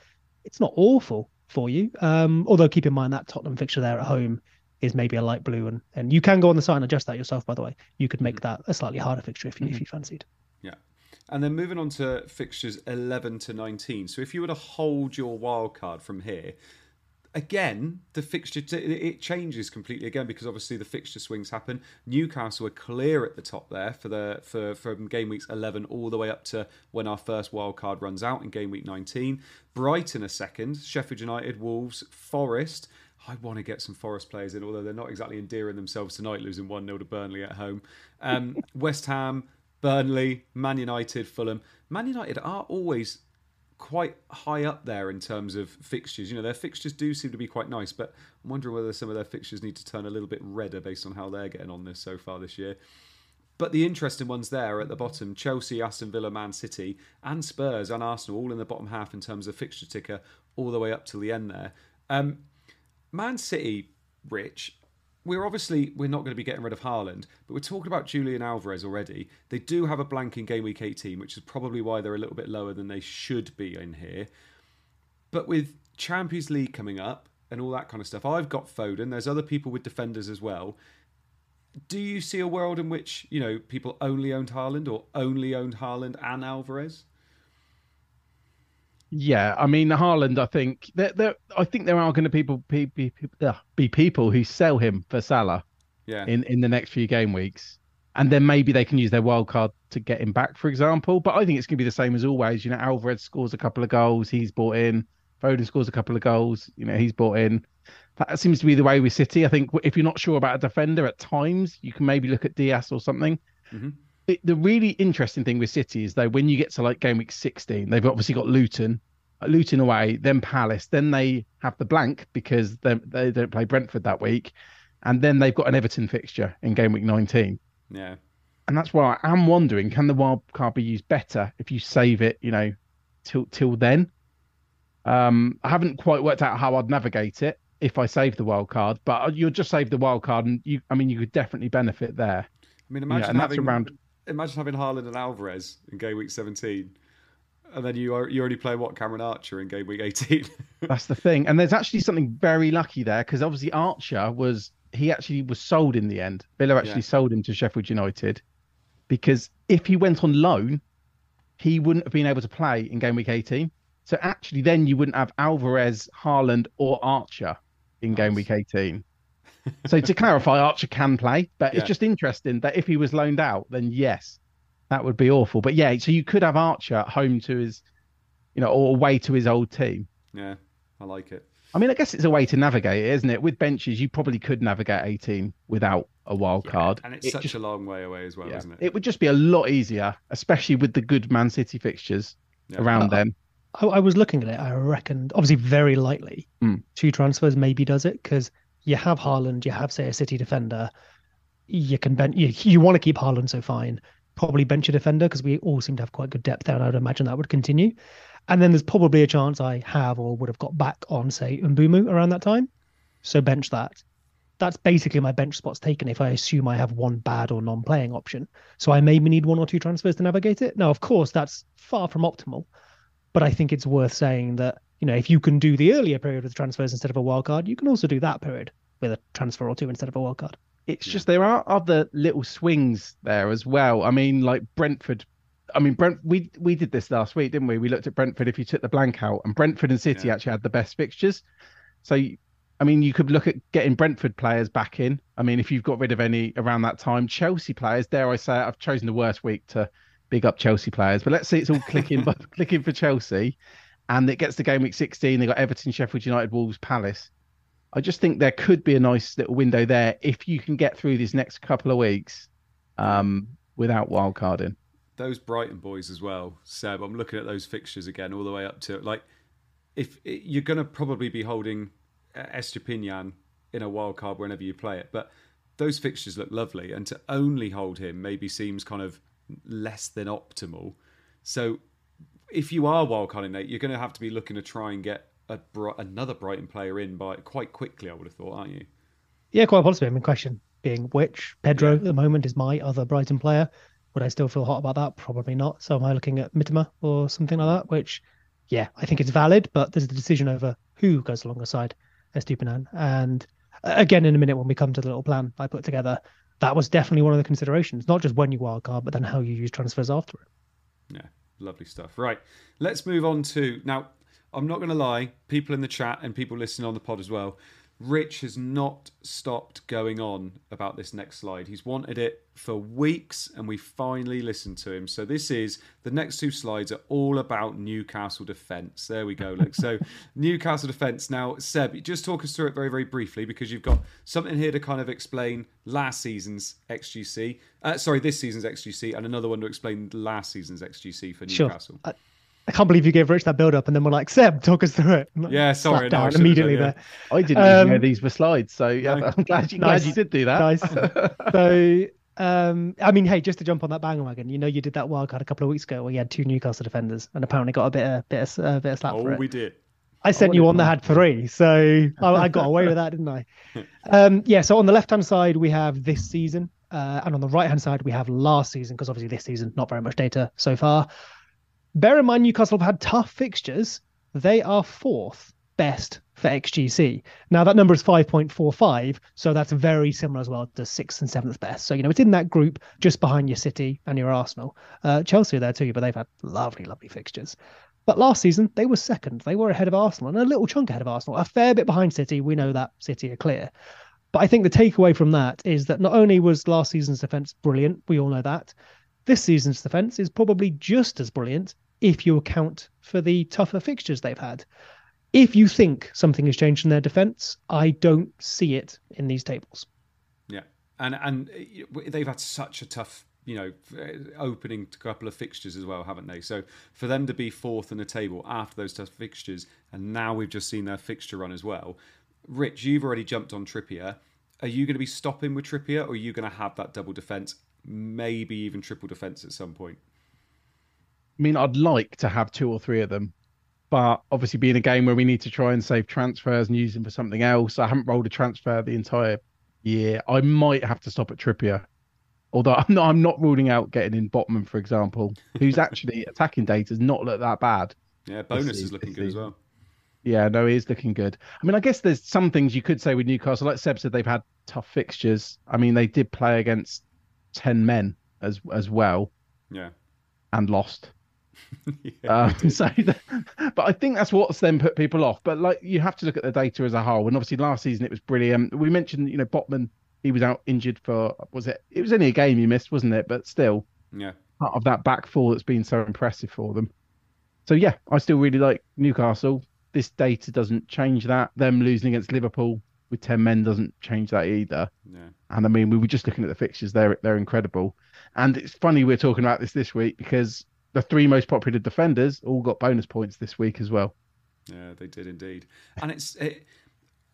it's not awful for you. Um, although keep in mind that Tottenham fixture there at home is maybe a light blue, and and you can go on the site and adjust that yourself. By the way, you could make mm-hmm. that a slightly harder fixture if you mm-hmm. if you fancied. Yeah. And then moving on to fixtures 11 to 19. So if you were to hold your wild card from here, again, the fixture t- it changes completely again because obviously the fixture swings happen. Newcastle are clear at the top there for the for from game weeks 11 all the way up to when our first wild card runs out in game week 19. Brighton a second, Sheffield United, Wolves, Forest. I want to get some Forest players in, although they're not exactly endearing themselves tonight, losing 1 0 to Burnley at home. Um, [LAUGHS] West Ham, Burnley, Man United, Fulham. Man United are always quite high up there in terms of fixtures. You know, their fixtures do seem to be quite nice, but I'm wondering whether some of their fixtures need to turn a little bit redder based on how they're getting on this so far this year. But the interesting ones there at the bottom Chelsea, Aston Villa, Man City, and Spurs and Arsenal, all in the bottom half in terms of fixture ticker, all the way up to the end there. Um, Man City, Rich, we're obviously we're not going to be getting rid of Haaland, but we're talking about Julian Alvarez already. They do have a blank in game week 18, which is probably why they're a little bit lower than they should be in here. But with Champions League coming up and all that kind of stuff, I've got Foden. There's other people with defenders as well. Do you see a world in which you know people only owned Haaland or only owned Haaland and Alvarez? Yeah, I mean Haaland. I think there, there. I think there are going to people be, be, be people who sell him for Salah. Yeah. In in the next few game weeks, and then maybe they can use their wild card to get him back, for example. But I think it's going to be the same as always. You know, Alvarez scores a couple of goals, he's bought in. Foden scores a couple of goals, you know, he's bought in. That seems to be the way with City. I think if you're not sure about a defender at times, you can maybe look at Dias or something. Mm-hmm. It, the really interesting thing with City is though when you get to like game week 16, they've obviously got Luton, uh, Luton away, then Palace, then they have the blank because they they don't play Brentford that week, and then they've got an Everton fixture in game week 19. Yeah, and that's why I am wondering: can the wild card be used better if you save it, you know, till till then? Um, I haven't quite worked out how I'd navigate it if I save the wild card, but you'll just save the wild card, and you, I mean, you could definitely benefit there. I mean, imagine having around... imagine having Haaland and Alvarez in game week 17 and then you are you already play what Cameron Archer in game week 18. [LAUGHS] That's the thing, and there's actually something very lucky there because obviously Archer was he actually was sold in the end. Villa actually yeah. sold him to Sheffield United because if he went on loan, he wouldn't have been able to play in game week 18. So actually, then you wouldn't have Alvarez, Haaland, or Archer in nice. game week 18. So to clarify, Archer can play, but yeah. it's just interesting that if he was loaned out, then yes, that would be awful. But yeah, so you could have Archer at home to his, you know, or away to his old team. Yeah, I like it. I mean, I guess it's a way to navigate it, isn't it? With benches, you probably could navigate 18 without a wild card. and it's it such just, a long way away as well, yeah, isn't it? It would just be a lot easier, especially with the good Man City fixtures yeah. around uh, then. I, I, was looking at it. I reckoned, obviously, very lightly, mm. two transfers maybe does it because you have Haaland, you have, say, a City defender. You can bench, you, you want to keep Haaland, so fine probably bench a defender because we all seem to have quite good depth there, and I'd imagine that would continue. And then there's probably a chance I have or would have got back on, say, Mbeumo around that time. So bench that. That's basically my bench spots taken if I assume I have one bad or non playing option. So I maybe need one or two transfers to navigate it. Now, of course, that's far from optimal, but I think it's worth saying that, you know, if you can do the earlier period with transfers instead of a wild card, you can also do that period with a transfer or two instead of a wild card. It's just there are other little swings there as well. I mean, like Brentford. I mean, Brent. We we did this last week, didn't we? We looked at Brentford. If you took the blank out, and Brentford and City yeah. actually had the best fixtures. So, I mean, you could look at getting Brentford players back in. I mean, if you've got rid of any around that time, Chelsea players. Dare I say, I've chosen the worst week to big up Chelsea players. But let's see, it's all clicking, but [LAUGHS] [LAUGHS] clicking for Chelsea, and it gets to game week 16. They got Everton, Sheffield United, Wolves, Palace. I just think there could be a nice little window there if you can get through these next couple of weeks um, without wildcarding. Those Brighton boys as well, Seb. I'm looking at those fixtures again, all the way up to like, if you're going to probably be holding uh, Estupiñán in a wild card whenever you play it, but those fixtures look lovely, and to only hold him maybe seems kind of less than optimal. So, if you are wildcarding Nate, you're going to have to be looking to try and get a another Brighton player in by quite quickly. I would have thought, aren't you? Yeah, quite possibly. I mean, question being which Pedro yeah. at the moment is my other Brighton player. Would I still feel hot about that? Probably not. So am I looking at Mitoma or something like that? Which, yeah, I think it's valid, but there's the decision over who goes alongside Estupiñán. And uh, again, in a minute when we come to the little plan I put together, that was definitely one of the considerations. Not just when you wildcard, but then how you use transfers after it. Yeah, lovely stuff. Right, let's move on to now. I'm not going to lie, people in the chat and people listening on the pod as well, Rich has not stopped going on about this next slide. He's wanted it for weeks and we finally listened to him. So this is the next two slides are all about Newcastle defence. There we go. Look, so [LAUGHS] Newcastle defence. Now, Seb, just talk us through it very, very briefly because you've got something here to kind of explain last season's XGC. Uh, sorry, this season's XGC, and another one to explain last season's XGC for Newcastle. Sure. Uh, I can't believe you gave Rich that build up and then we're like, Seb, talk us through it. Yeah, sorry. No, immediately done, yeah. there. I didn't um, even know these were slides. So yeah, no, I'm glad you, nice, glad you did do that. Nice. [LAUGHS] so, um, I mean, hey, just to jump on that bandwagon, you know, you did that wildcard a couple of weeks ago where you had two Newcastle defenders and apparently got a bit of, bit of, uh, bit of slap oh, for it. we did. I sent oh, you one that had three, so I, I, got away with that, didn't I? [LAUGHS] Um, yeah. So on the left-hand side we have this season, uh, and on the right-hand side we have last season because obviously this season not very much data so far. Bear in mind, Newcastle have had tough fixtures. They are fourth best for XGC. Now that number is 5.45, so that's very similar as well to sixth and seventh best. So you know it's in that group just behind your City and your Arsenal. Uh, Chelsea are there too, but they've had lovely, lovely fixtures. But last season they were second. They were ahead of Arsenal and a little chunk ahead of Arsenal, a fair bit behind City. We know that City are clear. But I think the takeaway from that is that not only was last season's defence brilliant, we all know that, This season's defence is probably just as brilliant if you account for the tougher fixtures they've had. If you think something has changed in their defence, I don't see it in these tables. Yeah, and and uh, they've had such a tough you know, uh, opening a couple of fixtures as well, haven't they? So for them to be fourth in the table after those tough fixtures, and now we've just seen their fixture run as well. Rich, you've already jumped on Trippier. Are you going to be stopping with Trippier, or are you going to have that double defence, maybe even triple defence at some point? I mean, I'd like to have two or three of them, but obviously, being a game where we need to try and save transfers and use them for something else, I haven't rolled a transfer the entire year. I might have to stop at Trippier. Although [LAUGHS] I'm not, I'm not ruling out getting in Botman, for example, who's actually [LAUGHS] attacking data does not look that bad. Yeah, bonus is looking good as well. Yeah, no, he is looking good. I mean, I guess there's some things you could say with Newcastle. Like Seb said, they've had tough fixtures. I mean, they did play against ten men as as well. Yeah, and lost. [LAUGHS] yeah, um, [LAUGHS] so, but I think that's what's then put people off. But like, you have to look at the data as a whole. And obviously, last season it was brilliant. We mentioned, you know, Botman. He was out injured for was it? It was only a game he missed, wasn't it? But still, yeah, part of that back four that's been so impressive for them. So yeah, I still really like Newcastle this data doesn't change that. Them losing against Liverpool with ten men doesn't change that either. Yeah. And I mean, we were just looking at the fixtures; they're they're incredible. And it's funny we're talking about this this week because the three most popular defenders all got bonus points this week as well. Yeah, they did indeed. And it's it,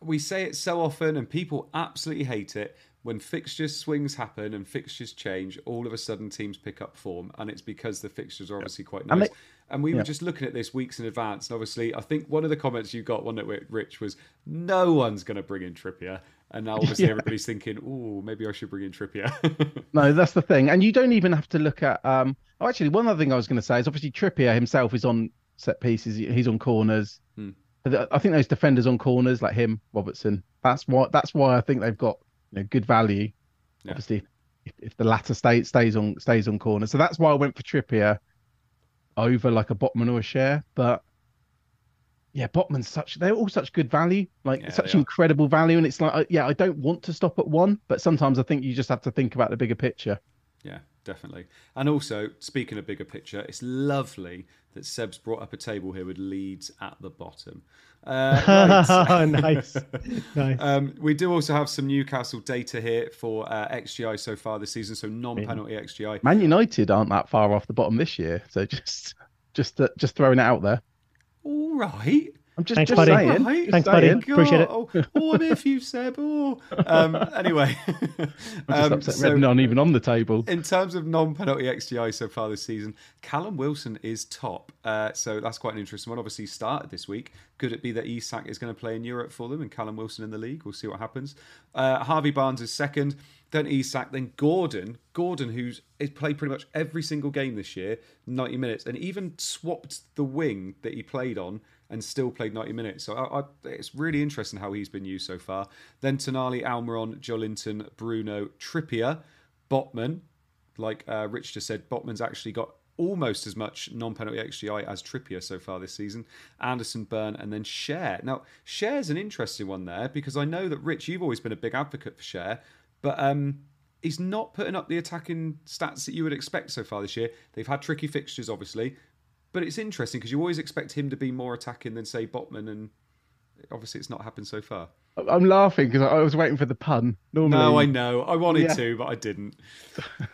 we say it so often, and people absolutely hate it when fixtures swings happen and fixtures change, all of a sudden teams pick up form, and it's because the fixtures are obviously quite nice. And, they, and we yeah. were just looking at this weeks in advance, and obviously, I think one of the comments you got, one that Rich was, "No one's going to bring in Trippier," and now [LAUGHS] obviously yeah. everybody's thinking, "Oh, maybe I should bring in Trippier." [LAUGHS] no, that's the thing, and you don't even have to look at. Um, oh, actually, one other thing I was going to say is obviously Trippier himself is on set pieces, he's on corners. Hmm. I think those defenders on corners like him, Robertson. That's why. That's why I think they've got you know, good value. Yeah. Obviously, if, if, the latter state stays on stays on corner, so that's why I went for Trippier over like a Botman or a Schär. But yeah, Botman's such they're all such good value, like yeah, such incredible value, and it's like yeah, I don't want to stop at one, but sometimes I think you just have to think about the bigger picture. Yeah, definitely. And also, speaking of bigger picture, it's lovely that Seb's brought up a table here with Leeds at the bottom. Uh, [LAUGHS] [LAUGHS] nice, nice. Um, we do also have some Newcastle data here for uh, XGI so far this season, so non-penalty XGI. Man United aren't that far off the bottom this year, so just just uh, just throwing it out there. All right. I'm just, Thanks, just buddy. saying. Right. Thanks, buddy. Appreciate it. Oh, oh, I'm here for you, Seb. Oh. [LAUGHS] Um, anyway, [LAUGHS] I'm [LAUGHS] um, so, not even on the table. In terms of non-penalty XGI so far this season, Callum Wilson is top. Uh, so that's quite an interesting one. Obviously, started this week. Could it be that Isak is going to play in Europe for them and Callum Wilson in the league? We'll see what happens. Uh, Harvey Barnes is second. Then Isak. Then Gordon. Gordon, who's played pretty much every single game this year, 90 minutes, and even swapped the wing that he played on and still played 90 minutes. So I, I, it's really interesting how he's been used so far. Then Tonali, Almiron, Joelinton, Bruno, Trippier, Botman. Like uh, Rich just said, Botman's actually got almost as much non-penalty XGI as Trippier so far this season. Anderson, Burn, and then Schär. Now, Schär's an interesting one there because I know that Rich, you've always been a big advocate for Schär, but um, he's not putting up the attacking stats that you would expect so far this year. They've had tricky fixtures, obviously, but it's interesting because you always expect him to be more attacking than say Botman, and obviously it's not happened so far. I'm laughing because I was waiting for the pun. Normally, no, I know. I wanted yeah. to, but I didn't.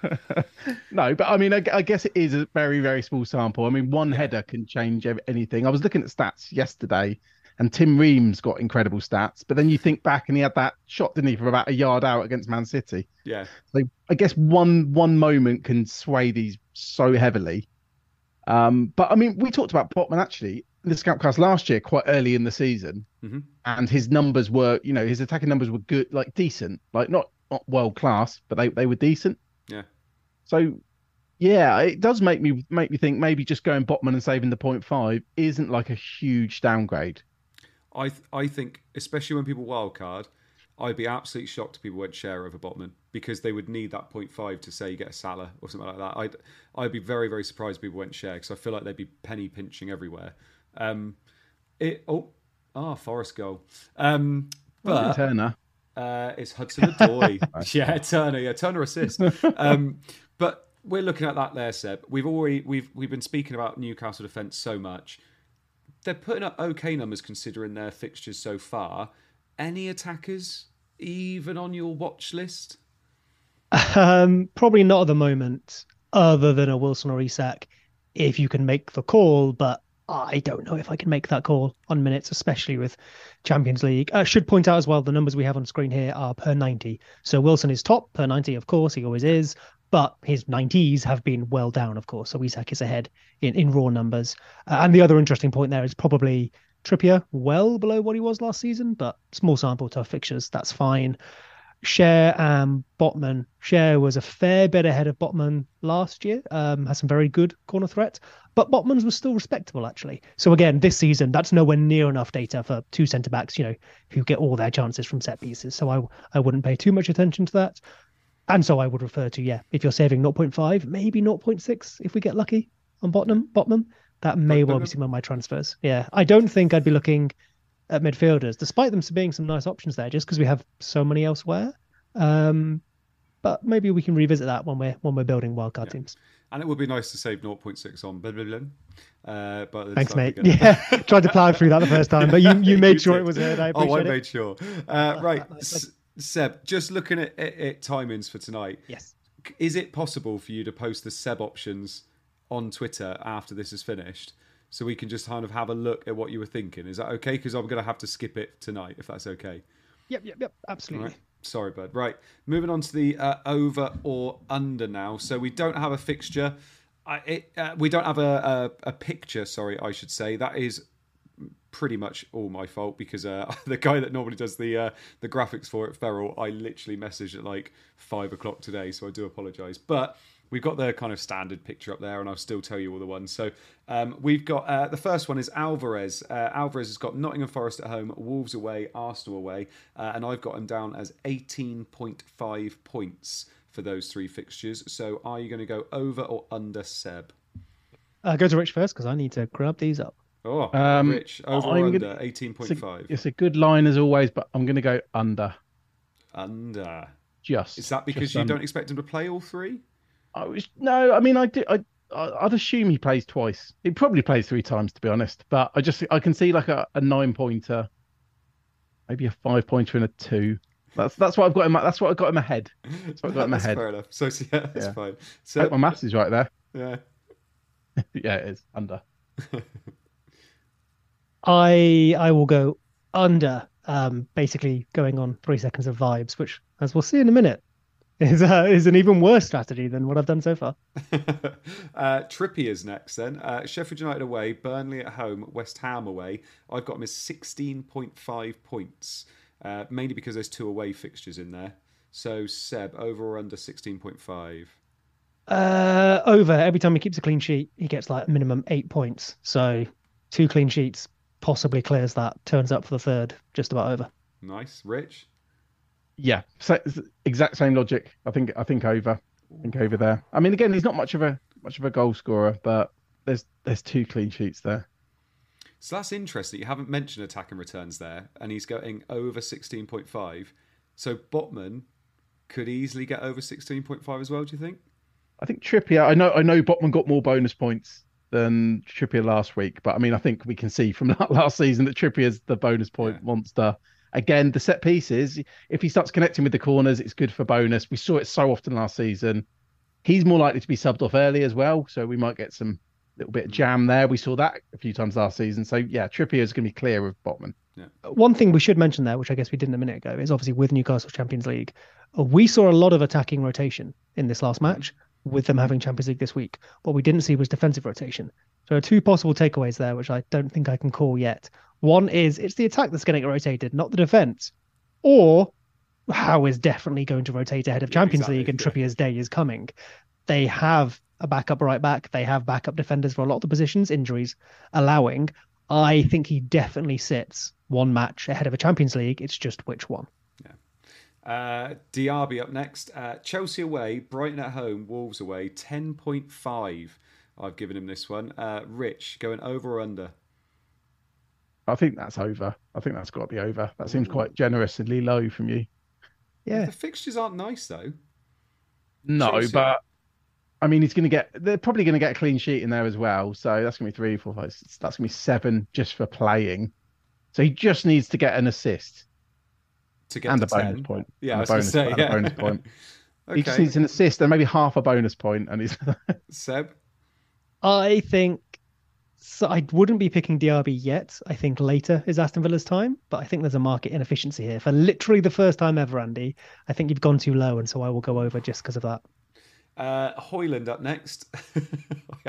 [LAUGHS] no, but I mean, I, I, guess it is a very, very small sample. I mean, one yeah. header can change anything. I was looking at stats yesterday, and Tim Ream's got incredible stats. But then you think back, and he had that shot, didn't he, from about a yard out against Man City? Yeah. So I guess one one moment can sway these so heavily. Um, but I mean, we talked about Botman actually in the Scoutcast last year, quite early in the season, mm-hmm. and his numbers were, you know, his attacking numbers were good, like decent, like not not world class, but they they were decent. Yeah. So, yeah, it does make me make me think maybe just going Botman and saving the point five isn't like a huge downgrade. I th- I think, especially when people wildcard, I'd be absolutely shocked if people went Schär over Botman because they would need that 0.5 to say you get a Salah or something like that. I'd I'd be very very surprised if people went Schär because I feel like they'd be penny pinching everywhere. Um, it oh ah Forest goal. Um, but Turner. Uh, it's Hudson Odoi. [LAUGHS] yeah, Turner. Yeah, Turner assist. [LAUGHS] Um, but we're looking at that there, Seb. We've already we've we've been speaking about Newcastle defence so much. They're putting up okay numbers considering their fixtures so far. Any attackers even on your watch list? Um, probably not at the moment, other than a Wilson or Isak, if you can make the call. But I don't know if I can make that call on minutes, especially with Champions League. I should point out as well the numbers we have on screen here are per 90. So Wilson is top per 90, of course, he always is, but his 90s have been well down, of course. So Isak is ahead in, in raw numbers. Uh, and the other interesting point there is probably Trippier well below what he was last season, but small sample, tough fixtures, that's fine. Schär and Botman. Schär was a fair bit ahead of Botman last year. Um, has some very good corner threat, but Botman's was still respectable actually. So again, this season that's nowhere near enough data for two centre backs, you know, who get all their chances from set pieces. So I I wouldn't pay too much attention to that. And so I would refer to yeah, if you're saving 0.5, maybe 0.6 if we get lucky on Botman. Botman that may well be some of my transfers. Yeah, I don't think I'd be looking at midfielders, despite them being some nice options there, just because we have so many elsewhere. Um, but maybe we can revisit that when we're when we're building wildcard yeah. teams. And it would be nice to save 0.6 on blah, blah, blah. Uh, but Thanks, mate. Yeah, [LAUGHS] tried to plow through that the first time, but you, you [LAUGHS] made you sure did. it was heard. I oh, I it. made sure. Uh, [LAUGHS] right, Seb, just looking at, at, at timings for tonight. Yes. Is it possible for you to post the Seb options on Twitter after this is finished? so we can just kind of have a look at what you were thinking. Is that okay? Because I'm going to have to skip it tonight, if that's okay. Yep, yep, yep, absolutely. Right. Sorry, bud. Right, moving on to the uh, over or under now. So we don't have a fixture. I, it, uh, we don't have a, a, a picture. Sorry, I should say that is pretty much all my fault because uh, [LAUGHS] the guy that normally does the uh, the graphics for it, Feral, I literally messaged at like five o'clock today, so I do apologise. But we've got the kind of standard picture up there, and I'll still tell you all the ones. So um, we've got uh, the first one is Alvarez. Uh, Alvarez has got Nottingham Forest at home, Wolves away, Arsenal away, uh, and I've got him down as 18.5 points for those three fixtures. So are you going to go over or under Seb? Uh, go to Rich first because I need to grab these up. Oh, um, Rich, over I'm or under? 18.5. It's, it's a good line as always, but I'm going to go under. Under. Just. Is that because you under. don't expect him to play all three? I was no. I mean, I do. I I'd assume he plays twice. He probably plays three times, to be honest. But I just I can see like a, a nine pointer, maybe a five pointer and a two. That's that's what I've got in my that's what I've got in my head. That's what I've got in my [LAUGHS] head. Fair enough. So yeah, that's yeah. fine. So I hope my maths is right there. [LAUGHS] Yeah. [LAUGHS] yeah, it is under. I I will go under. Um, basically going on three seconds of vibes, which as we'll see in a minute, is uh, is an even worse strategy than what I've done so far. [LAUGHS] uh, Trippier's next then. Uh, Sheffield United away, Burnley at home, West Ham away. I've got him as 16.5 points, uh, mainly because there's two away fixtures in there. So, Seb, over or under 16.5? Uh, over. Every time he keeps a clean sheet, he gets like minimum eight points. So, two clean sheets possibly clears that. Turns up for the third, just about over. Nice. Rich? Yeah, so, exact same logic. I think I think over. I think over there. I mean, again, he's not much of a much of a goal scorer, but there's there's two clean sheets there. So that's interesting. You haven't mentioned attacking returns there, and he's going over sixteen point five. So Botman could easily get over sixteen point five as well. Do you think? I think Trippier. I know. I know Botman got more bonus points than Trippier last week, but I mean, I think we can see from that [LAUGHS] last season that Trippier's the bonus point yeah. monster. Again, the set pieces, if he starts connecting with the corners, it's good for bonus. We saw it so often last season. He's more likely to be subbed off early as well, so we might get some little bit of jam there. We saw that a few times last season. So yeah, Trippier is going to be clear of Botman. Yeah. One thing we should mention there, which I guess we didn't a minute ago, is obviously with Newcastle Champions League, uh, we saw a lot of attacking rotation in this last match with them having Champions League this week. What we didn't see was defensive rotation. So two possible takeaways there, which I don't think I can call yet. One is it's the attack that's going to get rotated, not the defense. Or Howe is definitely going to rotate ahead of Champions exactly, League and yeah. Trippier's day is coming. They have a backup right back. They have backup defenders for a lot of the positions, injuries allowing. I think he definitely sits one match ahead of a Champions League. It's just which one. Yeah. Uh, Diaby up next. Uh, Chelsea away, Brighton at home, Wolves away. 10.5. I've given him this one. Uh, Rich, going over or under? I think that's over. I think that's got to be over. That seems quite generously low from you. Yeah. The fixtures aren't nice though. No, but I mean, he's going to get. They're probably going to get a clean sheet in there as well. So that's going to be three, four, five. Six, that's going to be seven just for playing. So he just needs to get an assist to get and to a bonus 10. point. Yeah, and I a was gonna say, yeah. a bonus point. okay. [LAUGHS] He just needs an assist and maybe half a bonus point, and he's. [LAUGHS] Seb. I think so. I wouldn't be picking Diaby yet. I think later is Aston Villa's time, but I think there's a market inefficiency here for literally the first time ever, Andy. I think you've gone too low, and so I will go over just because of that. Uh, Højlund up next. [LAUGHS]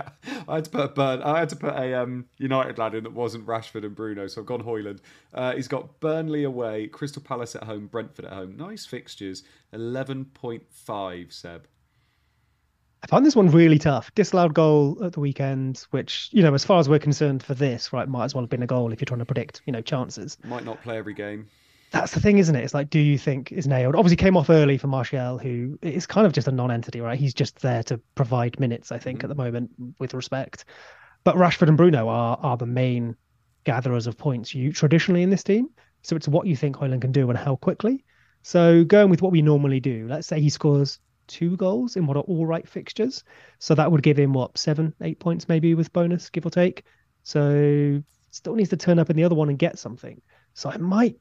I had to put a burn. I had to put a um, United lad in that wasn't Rashford and Bruno, so I've gone Højlund. Uh, he's got Burnley away, Crystal Palace at home, Brentford at home. Nice fixtures. Eleven point five. Seb. I found this one really tough. Disallowed goal at the weekend, which you know, as far as we're concerned for this, right, might as well have been a goal if you're trying to predict, you know, chances. Might not play every game. That's the thing, isn't it? It's like, do you think is nailed? Obviously, came off early for Martial, who is kind of just a non-entity, right? He's just there to provide minutes, I think, mm-hmm. at the moment, with respect. But Rashford and Bruno are are the main gatherers of points you traditionally in this team. So it's what you think Højlund can do and how quickly. So going with what we normally do, let's say he scores two goals in what are all right fixtures. So that would give him what seven, eight points maybe with bonus, give or take. So still needs to turn up in the other one and get something. So I might.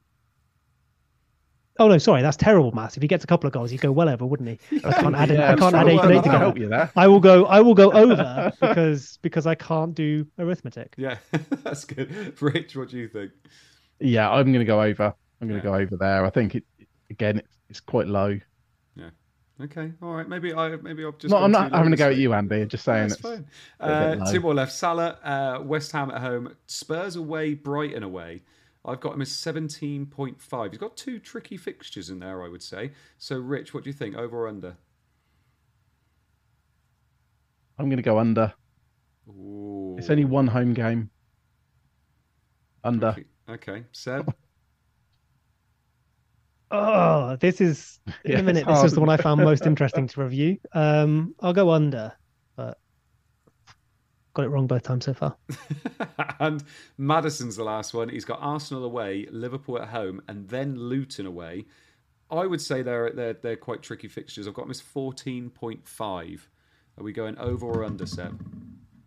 Oh no, sorry, that's terrible maths. If he gets a couple of goals, he'd go well over, wouldn't he? I can't add. [LAUGHS] Yeah, I can't add eight and to eight work that you there. I will go. I will go [LAUGHS] over because because I can't do arithmetic. Yeah, [LAUGHS] that's good. Rich, what do you think? Yeah, I'm going to go over. I'm going Yeah. to go over there. I think it again. It's, it's quite low. Okay, all right. Maybe I maybe I've just. No, I'm not having to go at you, Andy. I'm just saying That's it's fine. Uh, two more left. Salah, uh, West Ham at home, Spurs away, Brighton away. I've got him as 17.5. He's got two tricky fixtures in there, I would say. So, Rich, what do you think? Over or under? I'm going to go under. Ooh. It's only one home game. Under. Okay. Okay. Seb? [LAUGHS] Oh, this is [LAUGHS] in Yeah, a minute. This was the one I found most [LAUGHS] interesting to review. Um, I'll go under, but got it wrong both times so far. [LAUGHS] and Maddison's the last one. He's got Arsenal away, Liverpool at home, and then Luton away. I would say they're they're they're quite tricky fixtures. I've got them as fourteen point five. Are we going over or under, Seb?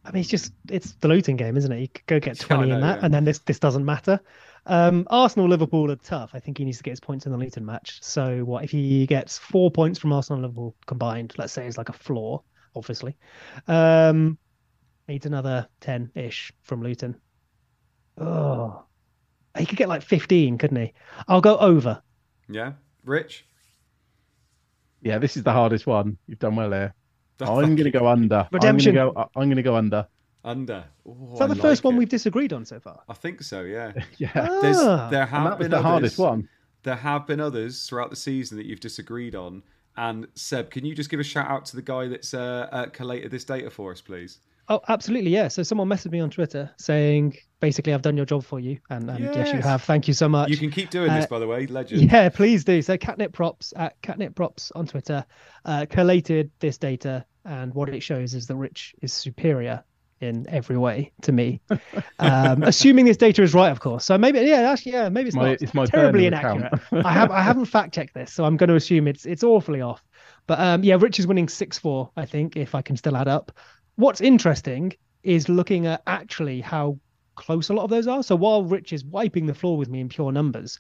I mean, it's just it's the Luton game, isn't it? You could go get Yeah, I twenty in that, yeah. and then this this doesn't matter. Um, Arsenal Liverpool are tough. I think he needs to get his points in the Luton match. So what if he gets four points from Arsenal and Liverpool combined? Let's say is like a floor, obviously. Um, needs another ten ish from Luton. Oh, he could get like fifteen, couldn't he? I'll go over. Yeah, Rich. Yeah, this is the hardest one. You've done well here. [LAUGHS] I'm going to go under. Redemption. I'm going to go. I'm going to go under. Under. Ooh, Is that I the first like one it. we've disagreed on so far? I think so. Yeah. [LAUGHS] Yeah, Ah. there have that was been the others, hardest one. There have been others throughout the season that you've disagreed on. And Seb, can you just give a shout out to the guy that's uh, uh, collated this data for us, please? Oh, absolutely, yeah. So someone messaged me on Twitter saying, basically, I've done your job for you, and, and yes, you have. Thank you so much. You can keep doing this, Uh, by the way. Legend. Yeah, please do. So Catnip Props at Catnip Props on Twitter uh, collated this data, and what it shows is that Rich is superior in every way to me. Um, [LAUGHS] assuming this data is right, of course. So maybe, yeah, actually, yeah, maybe it's My- not. it's my terribly inaccurate. [LAUGHS] I have I haven't fact checked this, so I'm going to assume it's it's awfully off. But um, yeah, Rich is winning six four, I think, if I can still add up. What's interesting is looking at actually how close a lot of those are. So while Rich is wiping the floor with me in pure numbers,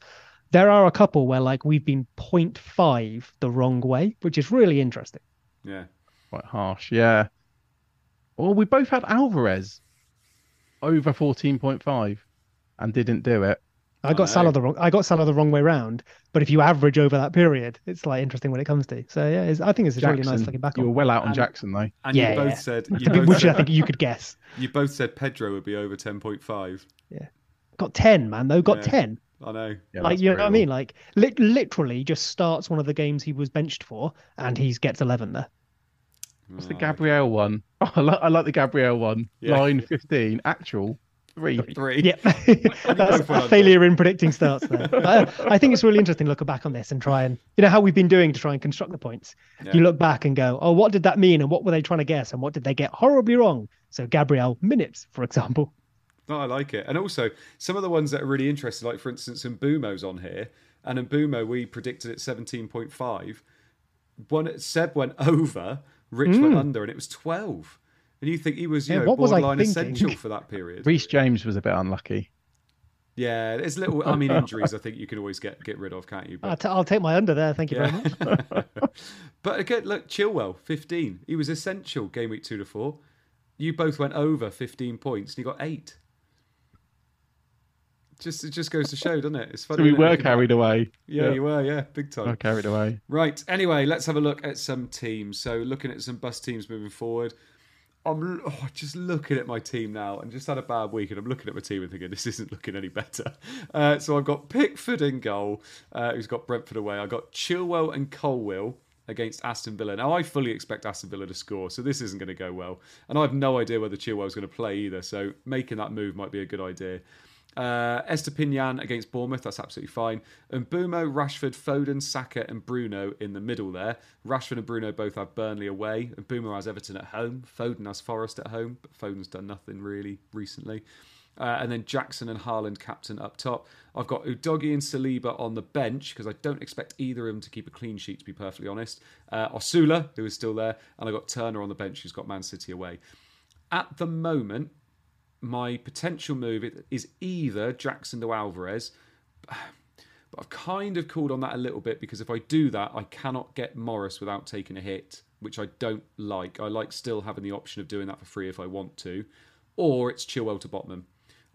there are a couple where like we've been 0.5 the wrong way, which is really interesting. Yeah. Quite harsh. Yeah. Well, we both had Alvarez over 14.5 and didn't do it. I got know. Salah the wrong. I got Salah the wrong way round. But if you average over that period, it's like interesting when it comes to. So yeah, it's, I think it's a really nice Jackson, looking back you were well out on And- Jackson though. And Yeah, you both yeah. said you both Which I think you could guess. you both said Pedro would be over ten point five. Yeah, Got ten, man. Though got Yeah. ten. I know. Yeah, like you know what I mean? Like li- literally just starts one of the games he was benched for, and he gets eleven there. What's the Gabriel one? [LAUGHS] Oh, I, like, I like the Gabriel one. Yeah. Line 15, actual three. Three. Yeah, [LAUGHS] both that's a under. failure in predicting starts there. [LAUGHS] But uh, I think it's really interesting looking back on this and try and you know how we've been doing to try and construct the points. Yeah. You look back and go, oh, what did that mean, and what were they trying to guess, and what did they get horribly wrong? So Gabriel minutes, for example. No, I like it. And also, some of the ones that are really interesting, like for instance, Mbeumo's on here. And Mbumo, we predicted at 17.5. One, Seb went over, Rich mm. went under, and it was twelve. And you think he was, you yeah, know, borderline essential for that period. [LAUGHS] Reece James was a bit unlucky. Yeah, there's little. I mean, injuries. I think you can always get get rid of, can't you? But, I'll, t- I'll take my under there. Thank you yeah. very much. [LAUGHS] but again, look, Chilwell, 15. He was essential game week two to four. You both went over 15 points, and you got eight. Just it just goes to show, doesn't it? It's funny. So we were carried away. Yeah, yeah, you were. Yeah, big time. carried away. Right. Anyway, let's have a look at some teams. So, looking at some bus teams moving forward. I'm oh, just looking at my team now and just had a bad week, and I'm looking at my team and thinking this isn't looking any better. [LAUGHS] Uh, so I've got Pickford in goal, uh, who's got Brentford away. I've got Chilwell and Colwill against Aston Villa. Now I fully expect Aston Villa to score, so this isn't going to go well, and I have no idea whether Chilwell's going to play either. So making that move might be a good idea. Uh, Estupiñán against Bournemouth, that's absolutely fine. And Mbeumo, Rashford, Foden, Saka, and Bruno in the middle there. Rashford and Bruno both have Burnley away, and Mbeumo has Everton at home. Foden has Forest at home, but Foden's done nothing really recently. Uh, and then Jackson and Haaland captain up top. I've got Udogie and Saliba on the bench because I don't expect either of them to keep a clean sheet, to be perfectly honest. Uh, Osula, who is still there, and I've got Turner on the bench, who's got Man City away. At the moment, my potential move is either Jackson to Alvarez. [SIGHS] But I've kind of called on that a little bit because if I do that, I cannot get Morris without taking a hit, which I don't like. I like still having the option of doing that for free if I want to. Or it's Chilwell to Botman.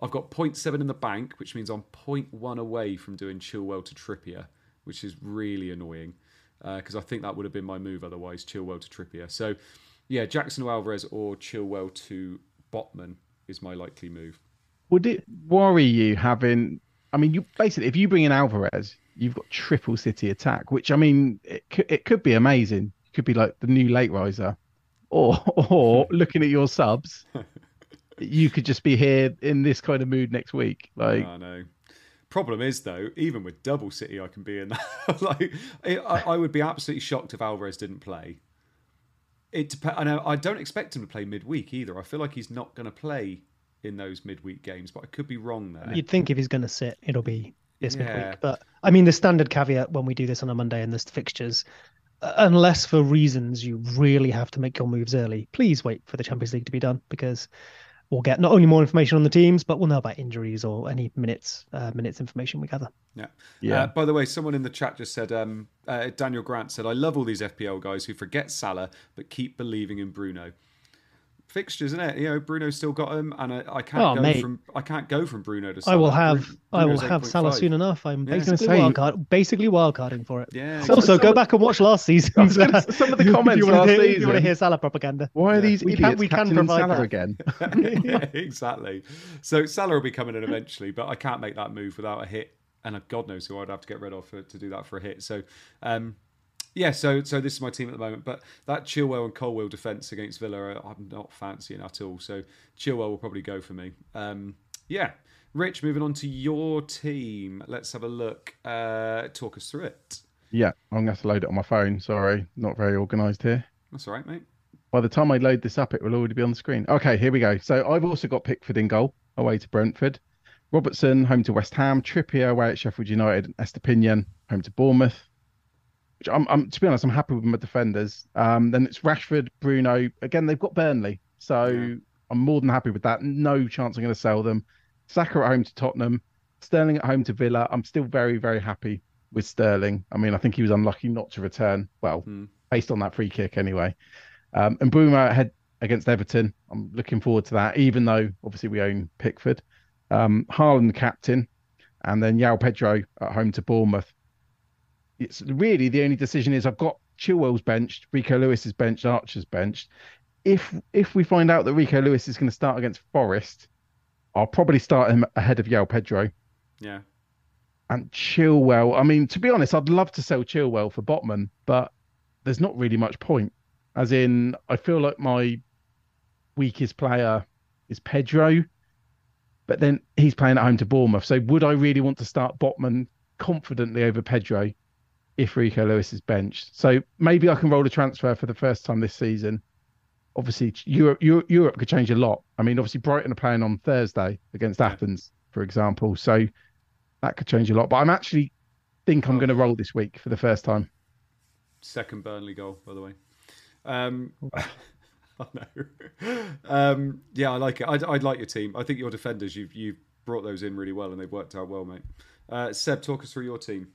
I've got 0.7 in the bank, which means I'm 0.1 away from doing Chilwell to Trippier, which is really annoying because uh, I think that would have been my move otherwise, Chilwell to Trippier. So, yeah, Jackson to Alvarez or Chilwell to Botman is my likely move. Would it worry you having? I mean, you basically if you bring in Alvarez, you've got triple City attack, which I mean, it could, it could be amazing. It could be like the new late riser, or [LAUGHS] or [LAUGHS] looking at your subs, you could just be here in this kind of mood next week. Like, I know. Problem is though, even with double City, I can be in that. [LAUGHS] like, I, I would be absolutely shocked if Alvarez didn't play it depends. I know I don't expect him to play midweek either. I feel like he's not going to play in those midweek games, but I could be wrong there. You'd think if he's going to sit, it'll be this yeah. midweek. But I mean, the standard caveat when we do this on a Monday and there's fixtures, unless for reasons you really have to make your moves early, please wait for the Champions League to be done because we'll get not only more information on the teams, but we'll know about injuries or any minutes uh, minutes information we gather. Yeah. Yeah. Uh, by the way, someone in the chat just said, um, uh, Daniel Grant said, I love all these FPL guys who forget Salah but keep believing in Bruno fixtures, isn't it? You know, Bruno's still got him, and I, I can't oh, go mate. from I can't go from Bruno to. Salah. I will have Bruno's I will have Salah soon enough. I'm yeah. basically wildcard, basically wildcarding for it. Yeah. So, also, go back and watch last season. some of the [LAUGHS] comments you last hear, season. You want to hear Salah propaganda? Why are these we idiots can, we can provide Salah that. again? [LAUGHS] [LAUGHS] yeah, exactly. So Salah will be coming in eventually, but I can't make that move without a hit, and God knows who I'd have to get rid of for, to do that for a hit. So. Um, yeah, so so this is my team at the moment, but that Chilwell and Colwill defence against Villa, I'm not fancying at all. So Chilwell will probably go for me. Um, yeah, Rich, moving on to your team. Let's have a look. Uh, talk us through it. Yeah, I'm going to have to load it on my phone. Sorry, not very organised here. That's all right, mate. By the time I load this up, it will already be on the screen. Okay, here we go. So I've also got Pickford in goal, away to Brentford. Robertson, home to West Ham. Trippier, away at Sheffield United. Estupiñán, home to Bournemouth. I'm, I'm to be honest, I'm happy with my defenders. Um, then it's Rashford, Bruno. Again, they've got Burnley, so yeah. I'm more than happy with that. No chance I'm going to sell them. Saka at home to Tottenham, Sterling at home to Villa. I'm still very, very happy with Sterling. I mean, I think he was unlucky not to return. Well, hmm. based on that free kick anyway. Um, and Mbeumo head against Everton. I'm looking forward to that, even though obviously we own Pickford. Um, Haaland captain, and then João Pedro at home to Bournemouth it's really the only decision is I've got Chilwell's benched, Rico Lewis is benched, Archer's benched. If if we find out that Rico Lewis is going to start against Forest, I'll probably start him ahead of João Pedro. Yeah. And Chilwell, I mean, to be honest, I'd love to sell Chilwell for Botman, but there's not really much point. As in, I feel like my weakest player is Pedro, but then he's playing at home to Bournemouth. So would I really want to start Botman confidently over Pedro? If Rico Lewis is benched. So maybe I can roll a transfer for the first time this season. Obviously, Europe, Europe, Europe could change a lot. I mean, obviously, Brighton are playing on Thursday against Athens, for example. So that could change a lot. But I'm actually think I'm oh. going to roll this week for the first time. Second Burnley goal, by the way. Um, [LAUGHS] I know. Um, yeah, I like it. I'd, I'd, like your team. I think your defenders, you've you've brought those in really well, and they've worked out well, mate. Uh, Seb, talk us through your team.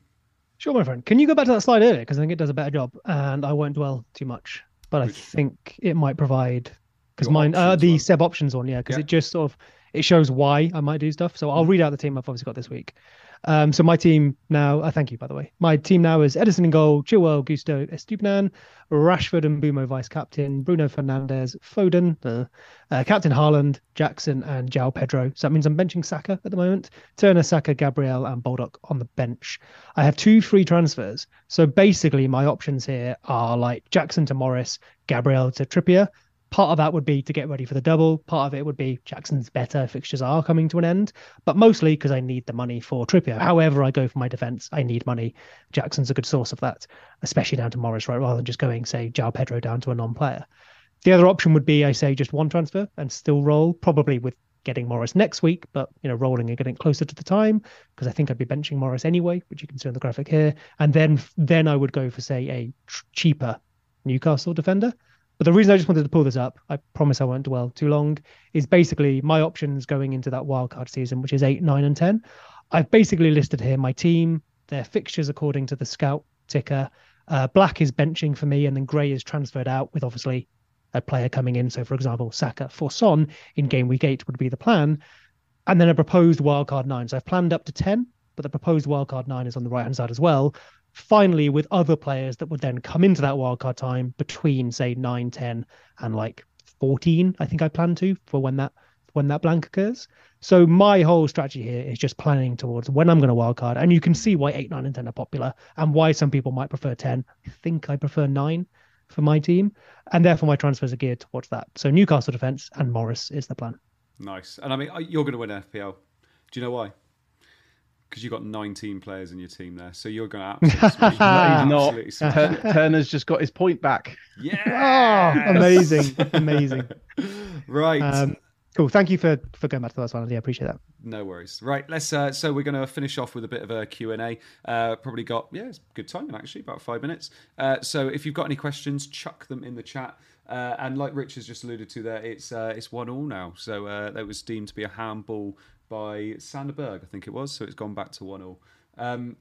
Sure, my friend. Can you go back to that slide earlier because I think it does a better job, and I won't dwell too much. But I think it might provide because mine uh, the one. Seb options one, yeah, because yeah. it just sort of it shows why I might do stuff. So I'll mm. read out the team I've obviously got this week. Um, so my team now, uh, thank you by the way. My team now is Ederson in goal, Chilwell, Gusto, Estupiñán, Rashford and Mbeumo vice captain, Bruno Fernandes, Foden, uh, uh, captain Haaland, Jackson, and João Pedro. So that means I'm benching Saka at the moment. Turner, Saka, Gabriel, and Baldock on the bench. I have two free transfers. So basically, my options here are like Jackson to Morris, Gabriel to Trippier part of that would be to get ready for the double. Part of it would be Jackson's better fixtures are coming to an end, but mostly because I need the money for Trippier. However, I go for my defense, I need money. Jackson's a good source of that, especially down to Morris, right? Rather than just going, say, João Pedro down to a non-player. The other option would be, I say, just one transfer and still roll, probably with getting Morris next week, but you know, rolling and getting closer to the time because I think I'd be benching Morris anyway, which you can see on the graphic here. And then then I would go for say a tr- cheaper Newcastle defender but the reason I just wanted to pull this up, I promise I won't dwell too long, is basically my options going into that wildcard season, which is eight, nine, and ten. I've basically listed here my team, their fixtures according to the scout ticker. Uh, black is benching for me, and then grey is transferred out with obviously a player coming in. So, for example, Saka for Son in game week eight would be the plan. And then a proposed wildcard nine. So I've planned up to 10, but the proposed wildcard nine is on the right hand side as well finally with other players that would then come into that wildcard time between say 9 10 and like 14 i think i plan to for when that when that blank occurs. So my whole strategy here is just planning towards when i'm going to wildcard and you can see why 8 9 and 10 are popular and why some people might prefer 10 i think i prefer 9 for my team and therefore my transfers are geared towards that. So newcastle defense and morris is the plan. Nice. And i mean uh, you're going to win fpl do you know why because you've got 19 players in your team there, so you're going [LAUGHS] to absolutely, absolutely He's not. Turner's just got his point back. Yeah, oh, amazing, amazing. [LAUGHS] right. Um, cool. Thank you for for going back to the last one. Yeah, appreciate that. No worries. Right. Let's. Uh, so we're going to finish off with a bit of a Q and A. Uh, probably got yeah, it's good timing actually, about five minutes. Uh, so if you've got any questions, chuck them in the chat. Uh, and like Rich has just alluded to there, it's uh, it's one all now. So uh, that was deemed to be a handball by Sander Berge, I think it was. So it's gone back to one all. Um,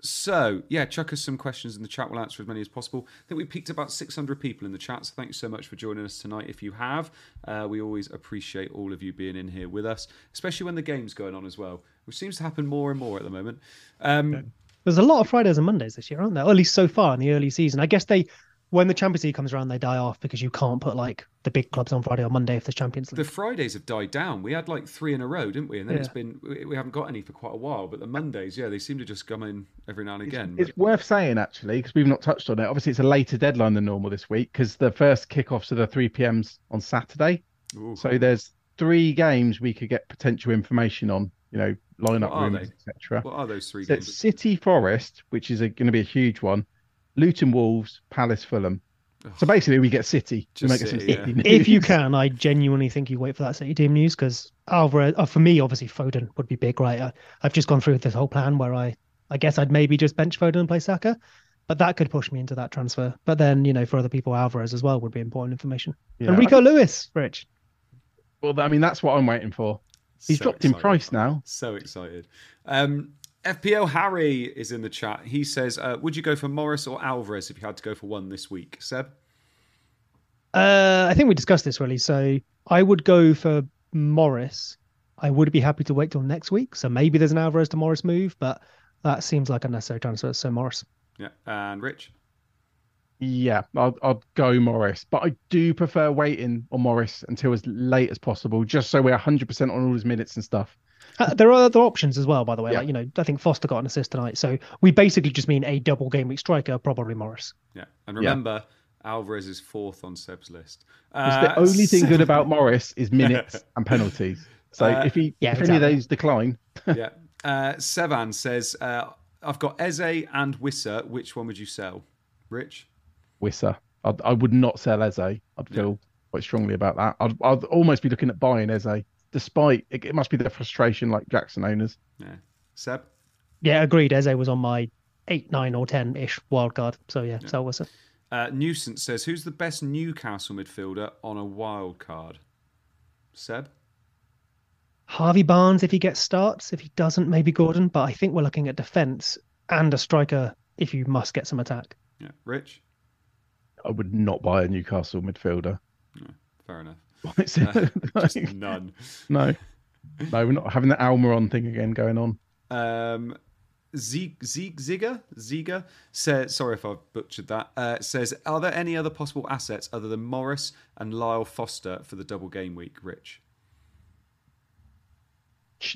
so yeah, chuck us some questions in the chat. We'll answer as many as possible. I think we peaked about 600 people in the chat. So thanks so much for joining us tonight. If you have, uh, we always appreciate all of you being in here with us, especially when the game's going on as well, which seems to happen more and more at the moment. Um, There's a lot of Fridays and Mondays this year, aren't there? Or at least so far in the early season. I guess they when the Champions League comes around, they die off because you can't put like the big clubs on Friday or Monday if there's Champions League. The Fridays have died down. We had like three in a row, didn't we? And then yeah. it's been we haven't got any for quite a while. But the Mondays, yeah, they seem to just come in every now and again. It's, it's worth saying actually because we've not touched on it. Obviously, it's a later deadline than normal this week because the first kickoffs are the three PMs on Saturday. Ooh. So there's three games we could get potential information on. You know, lineup rooms, etc. What are those three so games? City Forest, which is going to be a huge one. Luton Wolves, Palace Fulham. So basically, we get City to make a City, yeah. If you can, I genuinely think you wait for that City team news because Alvarez, uh, for me, obviously Foden would be big, right? I, have just gone through this whole plan where I, I guess I'd maybe just bench Foden and play Saka, but that could push me into that transfer. But then, you know, for other people, Alvarez as well would be important information. Yeah. And Rico Lewis, Rich. Well, I mean, that's what I'm waiting for. He's so dropped excited. in price now. So excited. Um, FPL Harry is in the chat. He says, uh, "Would you go for Morris or Alvarez if you had to go for one this week?" Seb. Uh, I think we discussed this really. So I would go for Morris. I would be happy to wait till next week. So maybe there's an Alvarez to Morris move, but that seems like a necessary transfer. So Morris. Yeah, and Rich. Yeah, I'll, I'll go Morris, but I do prefer waiting on Morris until as late as possible, just so we're 100% on all his minutes and stuff. Uh, there are other options as well, by the way. Yeah. Like you know, I think Foster got an assist tonight, so we basically just mean a double game week striker, probably Morris. Yeah, and remember, yeah. Alvarez is fourth on Seb's list. Uh, the only thing good about [LAUGHS] Morris is minutes [LAUGHS] and penalties. So uh, if he, yeah, if exactly. any of those decline, [LAUGHS] yeah. Uh, Sevan says, uh, "I've got Eze and Wissa. Which one would you sell, Rich?" Wissa. I'd, I would not sell Eze. I'd feel yeah. quite strongly about that. I'd, I'd almost be looking at buying Eze despite it, it must be the frustration like Jackson owners. Yeah. Seb? Yeah, agreed. Eze was on my eight, nine, or ten ish wild card. So yeah, yeah. so was it. Uh, Nuisance says, "Who's the best Newcastle midfielder on a wild card?" Seb. Harvey Barnes, if he gets starts. If he doesn't, maybe Gordon. But I think we're looking at defence and a striker if you must get some attack. Yeah, Rich. I would not buy a Newcastle midfielder. No, fair enough. [LAUGHS] Uh, [LAUGHS] just none. No, [LAUGHS] no, we're not having the Almiron thing again going on. Um, Zieg, Ziega Ziega says, sorry if I've butchered that. Uh, says, are there any other possible assets other than Morris and Lyle Foster for the double game week? Rich,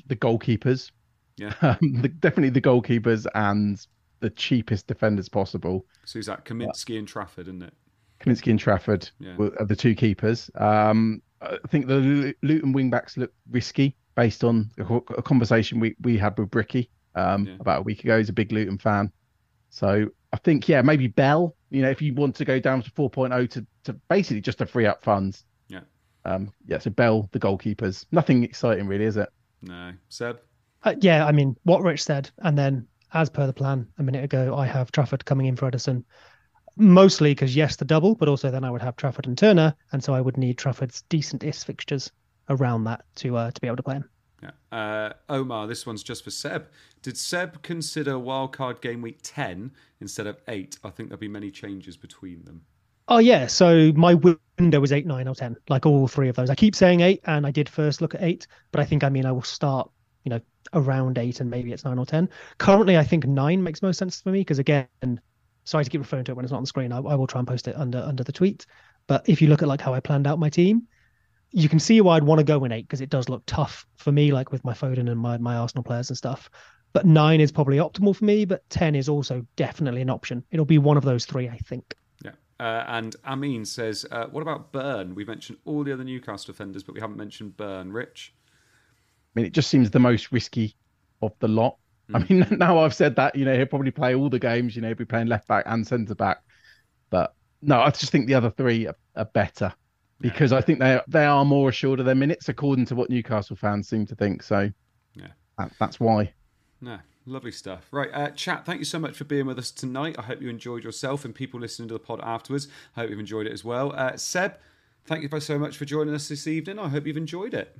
the goalkeepers. Yeah, um, the, definitely the goalkeepers and the cheapest defenders possible. So who's that? Kaminski and Trafford, isn't it? Kaminski and Trafford yeah. are the two keepers. Um, I think the Luton wingbacks look risky based on a conversation we, we had with Bricky um, yeah. about a week ago. He's a big Luton fan. So I think, yeah, maybe Bell, you know, if you want to go down to 4.0 to, to basically just to free up funds. Yeah. Um, yeah, so Bell, the goalkeepers. Nothing exciting, really, is it? No. Seb? Uh, yeah, I mean, what Rich said. And then, as per the plan a minute ago, I have Trafford coming in for Ederson. Mostly because, yes, the double, but also then I would have Trafford and Turner. And so I would need Trafford's decent is fixtures around that to uh, to be able to play him. Yeah. Uh, Omar, this one's just for Seb. Did Seb consider wildcard game week 10 instead of 8? I think there'll be many changes between them. Oh, yeah. So my window was 8, 9, or 10, like all three of those. I keep saying 8, and I did first look at 8, but I think, I mean, I will start, you know, around 8 and maybe it's 9 or 10. Currently, I think 9 makes most sense for me because, again, sorry to keep referring to it when it's not on the screen. I, I will try and post it under under the tweet. But if you look at like how I planned out my team, you can see why I'd want to go in eight because it does look tough for me, like with my Foden and my, my Arsenal players and stuff. But nine is probably optimal for me, but 10 is also definitely an option. It'll be one of those three, I think. Yeah. Uh, and Amin says, uh, what about Burn? We mentioned all the other Newcastle defenders, but we haven't mentioned Burn. Rich? I mean, it just seems the most risky of the lot. Mm. I mean, [LAUGHS] now I've said that, you know, he'll probably play all the games, you know, he'll be playing left back and centre back. But no, I just think the other three are, are better because I think they they are more assured of their minutes, according to what Newcastle fans seem to think. So, yeah, that, that's why. No, lovely stuff. Right, uh, chat. Thank you so much for being with us tonight. I hope you enjoyed yourself, and people listening to the pod afterwards. I hope you've enjoyed it as well. Uh, Seb, thank you so much for joining us this evening. I hope you've enjoyed it.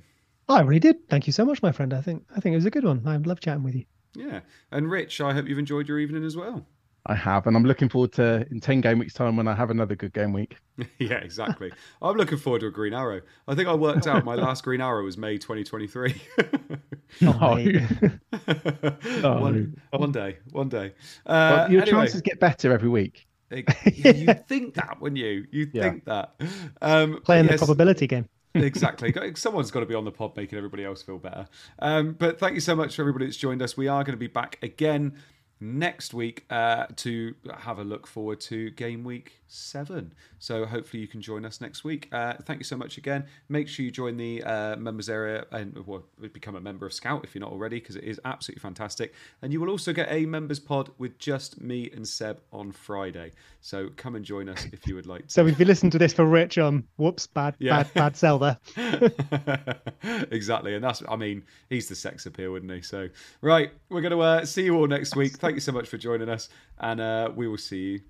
I really did. Thank you so much, my friend. I think I think it was a good one. I love chatting with you. Yeah, and Rich, I hope you've enjoyed your evening as well. I have, and I'm looking forward to in ten game weeks time when I have another good game week. [LAUGHS] yeah, exactly. I'm looking forward to a Green Arrow. I think I worked out my last Green Arrow was May 2023. [LAUGHS] oh, [LAUGHS] one, one, day, one day. Uh, well, your anyway, chances get better every week. you think that, wouldn't you? You yeah. think that. Um, Playing yes, the probability game. Exactly. Someone's got to be on the pod making everybody else feel better. Um, but thank you so much for everybody that's joined us. We are going to be back again next week uh, to have a look forward to game week seven. So hopefully you can join us next week. Uh, thank you so much again. Make sure you join the uh, members area and well, become a member of Scout if you're not already, because it is absolutely fantastic. And you will also get a members pod with just me and Seb on Friday. So come and join us if you would like. [LAUGHS] To. So if you listen to this for Rich, um, whoops, bad, yeah. bad, bad sell there. [LAUGHS] exactly, and that's I mean he's the sex appeal, wouldn't he? So right, we're going to uh, see you all next week. Thank you so much for joining us, and uh, we will see you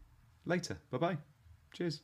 later. Bye bye. Cheers.